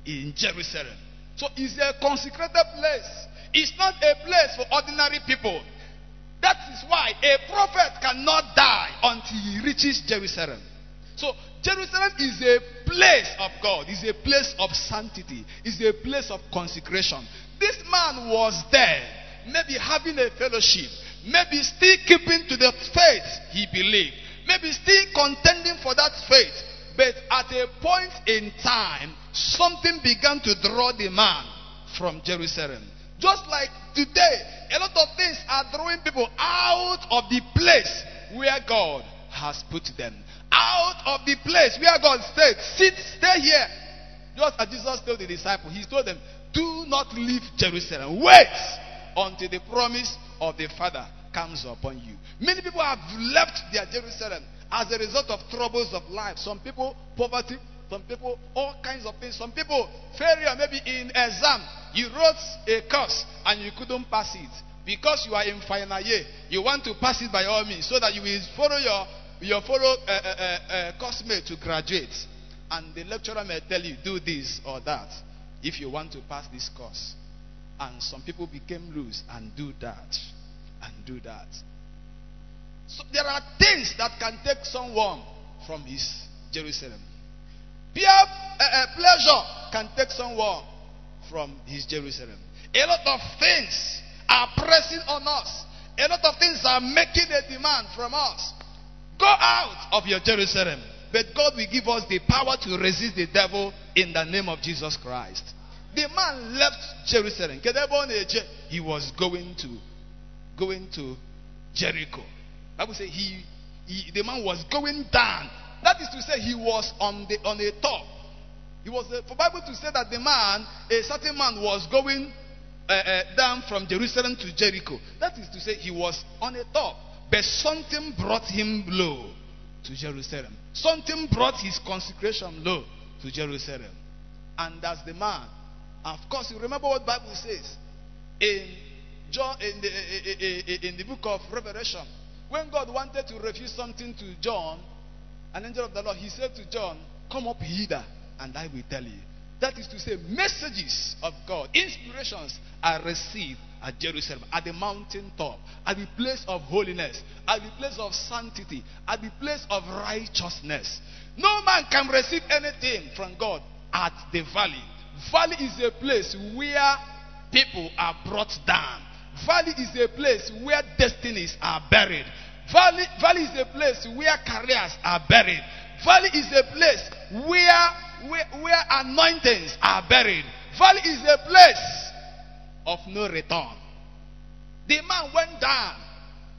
A: In Jerusalem. So it's a consecrated place. It's not a place for ordinary people. That is why a prophet cannot die until he reaches Jerusalem. So Jerusalem is a place of God, is a place of sanctity, is a place of consecration. This man was there, maybe having a fellowship, maybe still keeping to the faith he believed, maybe still contending for that faith. But at a point in time, something began to draw the man from Jerusalem. Just like today, a lot of things are drawing people out of the place where God has put them. Out of the place where God said, sit, stay here. Just as Jesus told the disciples, he told them, do not leave Jerusalem. Wait until the promise of the Father comes upon you. Many people have left their Jerusalem as a result of troubles of life. Some people, poverty. Some people, all kinds of things. Some people, failure, maybe in exam. You wrote a course and you couldn't pass it. Because you are in final year, you want to pass it by all means so that you will follow your, your follow uh, uh, uh, uh course mate to graduate. And the lecturer may tell you, do this or that if you want to pass this course. And some people became loose and do that and do that. So there are things that can take someone from his Jerusalem. Peer uh, uh, pleasure can take someone from his Jerusalem. A lot of things are pressing on us. A lot of things are making a demand from us. Go out of your Jerusalem. But God will give us the power to resist the devil in the name of Jesus Christ. The man left Jerusalem. He was going to going to Jericho. Bible says he, he the man was going down. That is to say he was on the on a top. He was for Bible to say that the man, a certain man, was going uh, uh, down from Jerusalem to Jericho. That is to say he was on a top, but something brought him low to Jerusalem. Something brought his consecration low to Jerusalem, and that's the man. Of course, you remember what Bible says in John in the, eh, eh, eh, in the book of Revelation. When God wanted to refuse something to John, an angel of the Lord, he said to John, Come up hither, and I will tell you. That is to say, messages of God, inspirations are received at Jerusalem, at the mountain top, at the place of holiness, at the place of sanctity, at the place of righteousness. No man can receive anything from God at the valley. Valley is a place where people are brought down. Valley is a place where destinies are buried. Valley, valley is a place where careers are buried. Valley is a place where, where, where anointings are buried. Valley is a place of no return. The man went down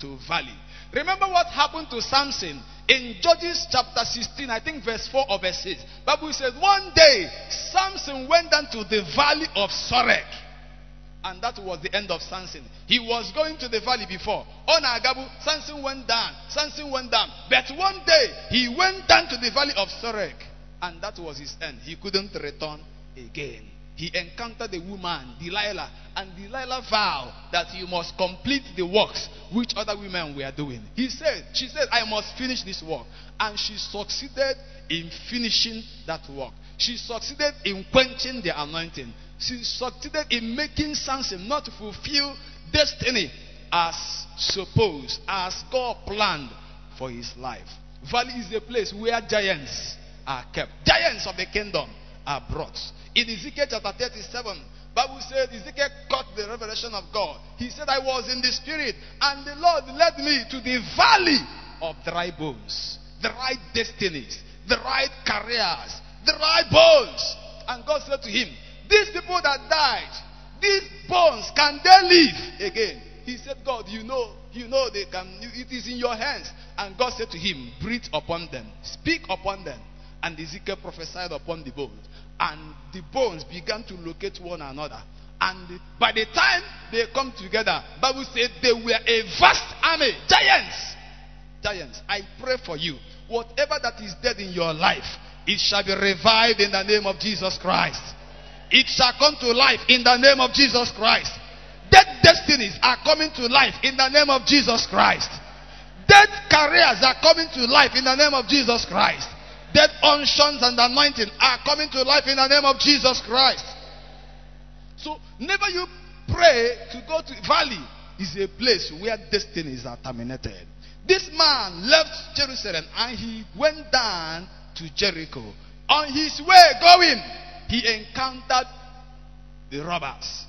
A: to valley. Remember what happened to Samson in Judges chapter 16, I think verse 4 or verse 6. Bible says one day Samson went down to the valley of Sorek. And that was the end of Samson. He was going to the valley before. On Agabu, Samson went down. Samson went down. But one day, he went down to the valley of Sorek. And that was his end. He couldn't return again. He encountered the woman, Delilah. And Delilah vowed that he must complete the works which other women were doing. He said, she said, I must finish this work. And she succeeded in finishing that work. She succeeded in quenching the anointing she succeeded in making Samson not fulfill destiny as supposed, as God planned for his life. Valley is a place where giants are kept. Giants of the kingdom are brought. In Ezekiel chapter 37, Bible said Ezekiel caught the revelation of God. He said, I was in the spirit, and the Lord led me to the valley of dry bones, the right destinies, the right careers, the right bones. And God said to him, These people that died, these bones, can they live again? He said, God, you know, you know they can, it is in your hands. And God said to him, Breathe upon them, speak upon them. And Ezekiel prophesied upon the bones. And the bones began to locate one another. And by the time they come together, Bible said they were a vast army, giants. Giants. I pray for you. Whatever that is dead in your life, it shall be revived in the name of Jesus Christ. It shall come to life in the name of Jesus Christ. Dead destinies are coming to life in the name of Jesus Christ. Dead careers are coming to life in the name of Jesus Christ. Dead unctions and anointing are coming to life in the name of Jesus Christ. So, never you pray to go to valley is a place where destinies are terminated. This man left Jerusalem and he went down to Jericho. On his way going, he encountered the robbers.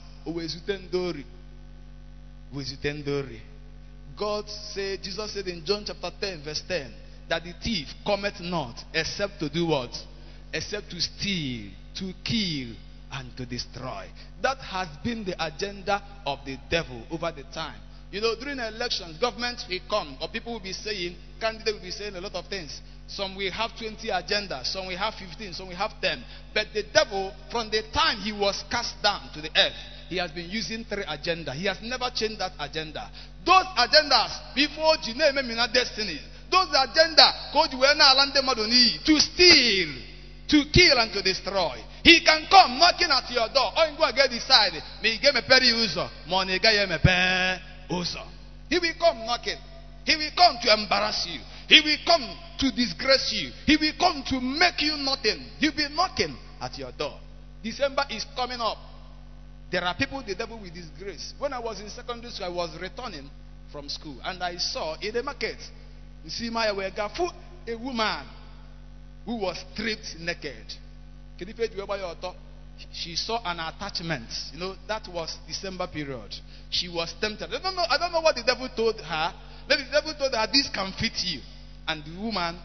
A: God said, Jesus said in John chapter 10, verse 10, that the thief cometh not except to do what? Except to steal, to kill, and to destroy. That has been the agenda of the devil over the time. You know, during elections, governments will come, or people will be saying, candidates will be saying a lot of things. Some will have 20 agendas, some will have 15, some will have 10. But the devil, from the time he was cast down to the earth, he has been using three agendas. He has never changed that agenda. Those agendas, before Jineme Mina destiny, those agendas, called to steal, to kill, and to destroy. He can come knocking at your door. Oh, go and get decide. He get me peri uso. Money get me uso. He will come knocking. He will come to embarrass you. He will come to disgrace you. He will come to make you nothing. He'll be knocking at your door. December is coming up. There are people the devil will disgrace. When I was in secondary school, I was returning from school and I saw in the market, you see my gafu a woman who was stripped naked. Can you pay your thought? She saw an attachment. You know, that was December period. She was tempted. I don't know, I don't know what the devil told her. Maybe the devil told her, This can fit you. And the woman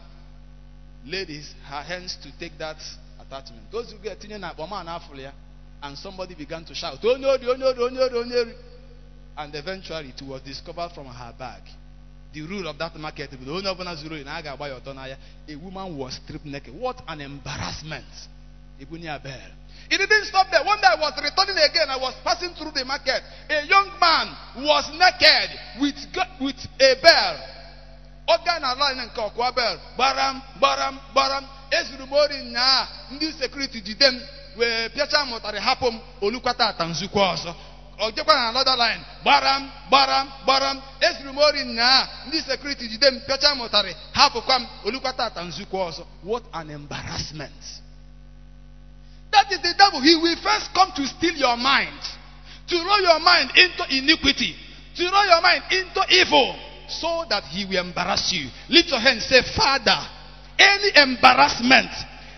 A: laid his, her hands to take that attachment. Those who get in ah, and somebody began to shout, Oh no, oh no, no, oh no. And eventually it was discovered from her bag. The rule of that market, a woman was stripped naked. What an embarrassment. It didn't stop there. One day I was returning again. I was passing through the market. A young man was naked with, with a bell. Oga na line nke bell. Baram, baram, baram. Ezuru m ori nyaa. Ndị sekuriti jide m wee pịacha m ụtarị hapụ m. Ọ jekwa na another line. Gbaram, gbaram, gbaram. Ezuru m ori nyaa. Ndị sekuriti jide m pịacha m hapụkwa m olukwata ata nzukọ ọzọ. What an embarrassment. That is the devil. He will first come to steal your mind, to roll your mind into iniquity, to roll your mind into evil, so that he will embarrass you. Lift your hand say, Father, any embarrassment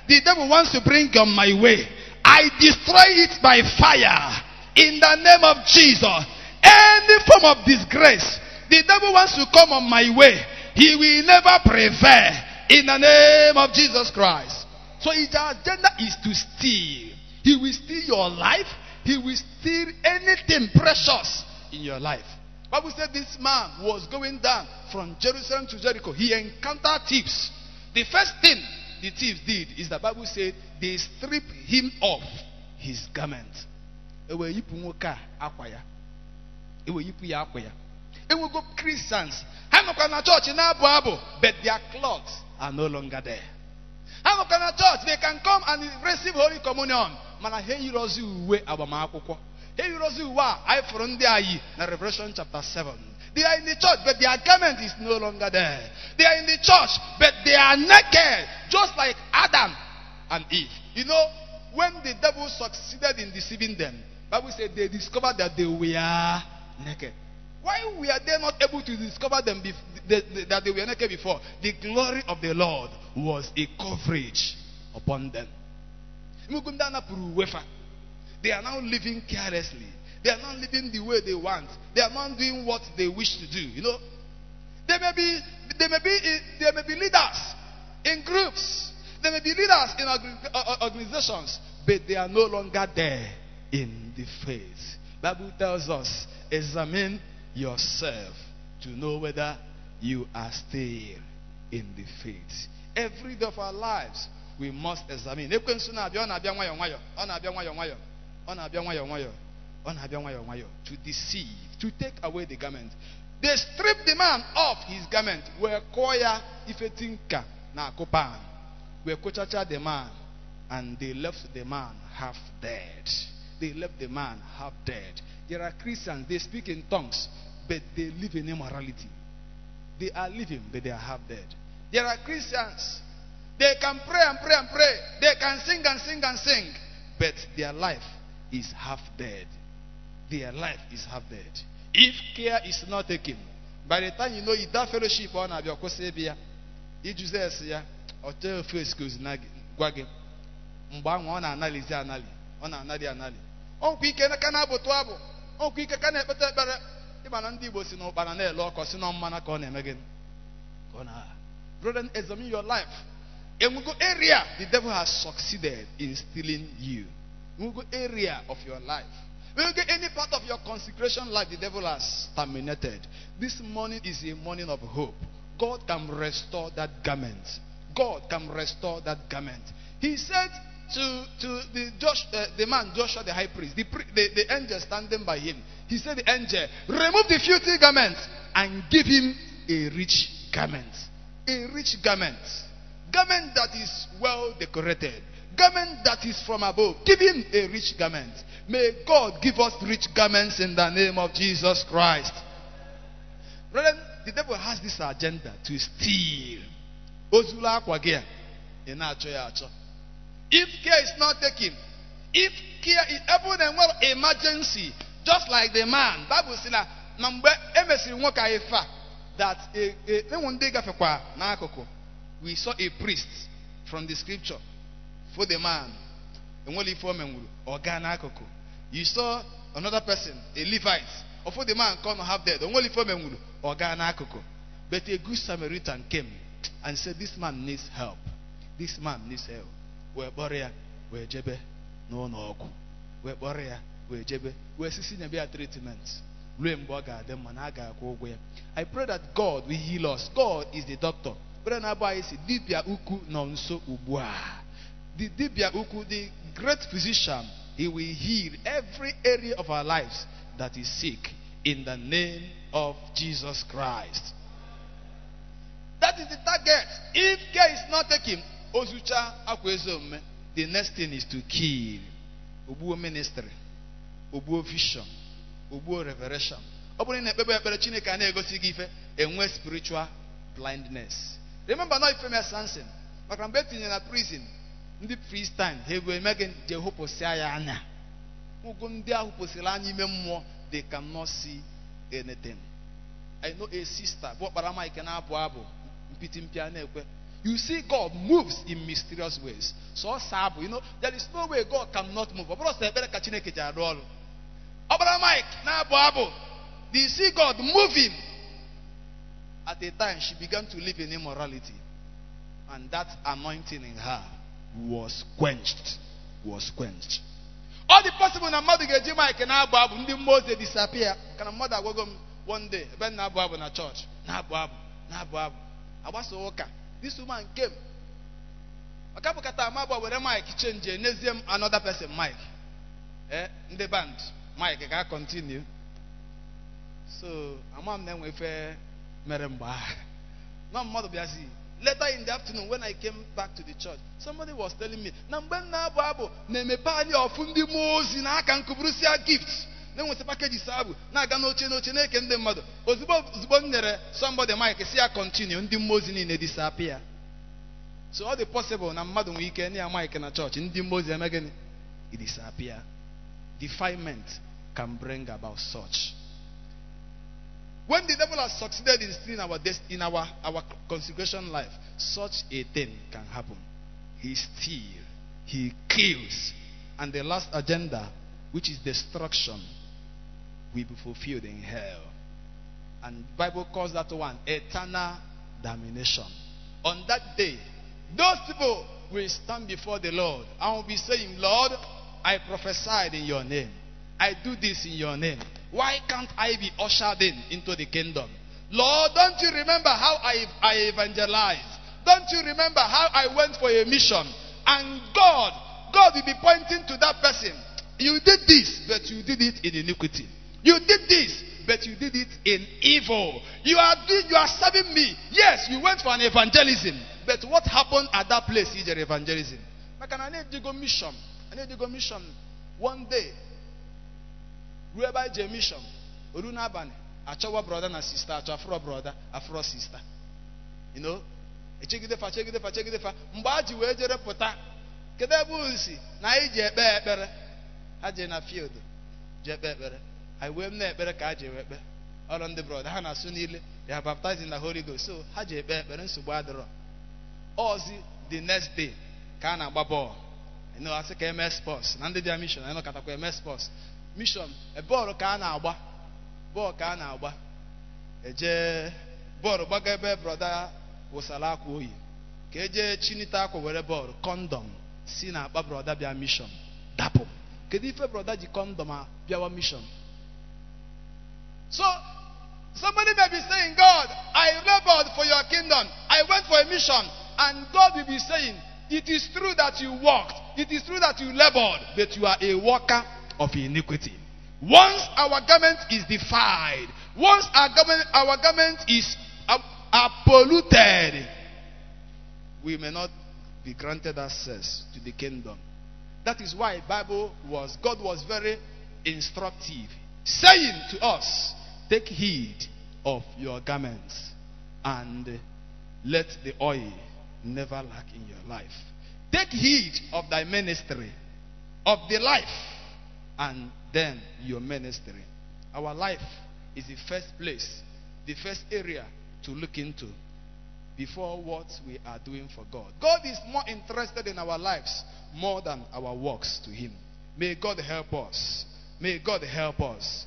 A: the devil wants to bring on my way, I destroy it by fire in the name of Jesus. Any form of disgrace the devil wants to come on my way, he will never prevail in the name of Jesus Christ. So his agenda is to steal. He will steal your life. He will steal anything precious in your life. Bible said this man was going down from Jerusalem to Jericho. He encountered thieves. The first thing the thieves did is the Bible said they stripped him off his garment. Ewe yipu nwoke a akwa ya. Ewe yipu ya akwa ya. Ewe go Christians. Ha nọkwa na church na-abụ abụ but their clothes are no longer there. ha nọkwa na church they can come and receive holy communion mana ha eyirozi uwe agbamakwụkwọ ha eyirozi uwe a anyị fụrụ ndị anyị na revelation chapter 7 they are in the church but their garment is no longer there they are in the church but they are naked just like adam and eve you know when the devil succeeded in deceiving them bible said they discovered that they were naked why were they not able to discover them that they were naked before? The glory of the Lord was a coverage upon them. They are now living carelessly. They are not living the way they want. They are not doing what they wish to do. You know, they may be, they may be, they may be leaders in groups. They may be leaders in uh, uh, organizations, but they are no longer there in the faith. Bible tells us, examine yourself to know whether you are still in the faith. Every day of our lives, we must examine. To deceive, to take away the garment. They stripped the man off his garment, wee kụọ ya ife tinka na akụpan, wee kụchacha the man, and they left the man half dead. They left the man half dead. There are Christians, they speak in tongues, but they live in immorality. They are living, but they are half dead. There are Christians, they can pray and pray and pray. They can sing and sing and sing, but their life is half dead. Their life is half dead. If care is not taken, by the time you know it, that fellowship on chọghị ofe excuse na gị- gwa mgbe ahụ ọ na-analizi anali ọ na-anali anali ọnkwa ike ka na-abụtụ abụ ọnkwa ike ka na-ekpete ekpere ịma ndị Igbo si na na-ele ọkọ si na mmana ka ọ na-eme gịnị ka examine your life. Enwego area the devil has succeeded in stealing you. Enwego area of your life. Enwego any part of your consecration life the devil has terminated. This morning is a morning of hope. God can restore that garment. God can restore that garment. He said to, to the, Josh, uh, the man Joshua the high priest, the, the, the angel standing by him, he said, The angel, remove the filthy garment and give him a rich garment. A rich garment. Garment that is well decorated. Garment that is from above. Give him a rich garment. May God give us rich garments in the name of Jesus Christ. Brethren, the devil has this agenda to steal. If care is not taken, if care is even a well emergency, just like the man, Bible sị na na mgbe e mesịrị nwoke a that we saw a priest from the scripture for the man, enwere ife o menwuru, ọ gaa n'akụkụ. You saw another person, a Levite, or for the man come half dead, onwere ife o menwuru, ọ gaa n'akụkụ. But a good Samaritan came and said, This man needs help. This man needs help. Wee kpọrọ ya wee jebe n'ụlọ ọgwụ. Wee kpọrọ ya wee jebe wee sisi nyebe ya treatment ruo mgbe ọ ga-adị mma na a ga-akwụ ụgwọ ya. I pray that God will heal us. God is the doctor. Bere na abụ anyị si dibịa ukwu nọ nso ugbu a. The dibịa ukwu the great physician he will heal every area of our lives that is sick in the name of Jesus Christ. That is the target. If care is not taken, ozucha akwa ezi omume. The next thing is to kill. Ogbuo ministry, ogbuo vision, ogbuo revelation. Ọ bụrụ na ekpebe ekpere Chineke a na-egosi gị ife, enwe spiritual blindness. Remember not ife Samson. Maka mgbe etinye na prison, ndị Philistine ha ebu eme gị je hụpụsịa ya anya. Ụgwụ ndị ahụ pụsịrị anya ime mmụọ, they cannot see anything. I know a sister bụ ọkpara Mike na-abụ abụ mpiti mpi a na-ekwe. You see God moves in mysterious ways. So abụ, you know, there is no way God cannot move. Ọkpara Mike. Do you see God moving? At a time she began to live in immorality. And that anointing in her was quenched. Was quenched. All the possible na mmadụ ga-eji Mike na-abụ abụ ndị mmụọ ozi disappear. Ka na mmadụ agwago m one day ebe m na-abụ abụ na church na-abụ abụ na-abụ abụ agbasa ụka this woman came. Ọka bụkata ama abụọ were Mike change enyezie m another person Mike eh ndị band Mike ga continue. So ama m na-enwe ife mere mgbe ahụ. Na mmadụ bịazi later in the afternoon when I came back to the church somebody was telling me na mgbe m na-abụ abụ na-emepe anyị ọfụ ndị mmụọ ozi na aka nkụbụrụsịa gift na-enweta pakeji sabụ na-aga n'oche n'oche na-eke ndị mmadụ. Ozugbo ozugbo m nyere somebody mic si ya continue. Ndị mmụọ ozi niile disappear. So ọ dị possible na mmadụ nwere ike nye ya mic na chọọchị ndị mmụọ ozi eme gịnị? Disappear. Defilement can bring about such. When the devil has succeeded in stealing our in our our consecration life such a thing can happen. He steals he kills. And the last agenda which is destruction, will be fulfilled in hell. And Bible calls that one eternal damnation. On that day, those people will stand before the Lord and will be saying, Lord, I prophesied in your name. I do this in your name. Why can't I be ushered in into the kingdom? Lord, don't you remember how I, I evangelized? Don't you remember how I went for a mission? And God, God will be pointing to that person. You did this, but you did it in iniquity. You did this, but you did it in evil. You are doing, you are serving me. Yes, you went for an evangelism, but what happened at that place is your evangelism. Maka na na go mission, na go mission. One day, anyị jee mission, oru n'abalị, achọwa brother na sister, achọ afro brother, afro sister. You know, echegide fa, chegide fa, chegide fa. Mgbe a ji wee jere pụta, kedu ebe unu si na ji ekpe ekpere? Ha na field, ekpere. Anyị wee m na-ekpere ka ha ji wee kpee ọrụ ndị brọda ha na-asụ niile they are baptized the Holy Ghost. So ha ji ekpe ekpere nsogbu adịrọ ọzi the next day ka a na-agba bọọlụ asị ka eme sports. Na ndị bịa mission ịnụ katakwa eme sports. Mission bọọlụ ka a na-agba bọọlụ ka a na-agba eje bọọlụ gbaga ebe brọda wụsara akwa oyi. Ka eje chinite akwa were bọọlụ kọndọm si na akpa brọda bịa mission dapụ kedu ife brọda ji kọndọm a bịawa mission. So, somebody may be saying, God, I labored for your kingdom. I went for a mission. And God will be saying, It is true that you walked. It is true that you labored. But you are a worker of iniquity. Once our garment is defiled, once our garment, our garment is uh, polluted, we may not be granted access to the kingdom. That is why Bible was God was very instructive, saying to us, Take heed of your garments and let the oil never lack in your life. Take heed of thy ministry, of the life, and then your ministry. Our life is the first place, the first area to look into before what we are doing for God. God is more interested in our lives more than our works to Him. May God help us. May God help us.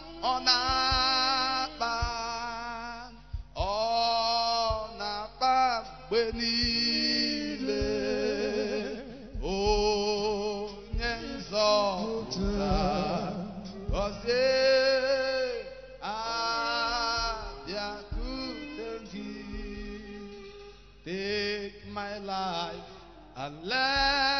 A: Take my life and let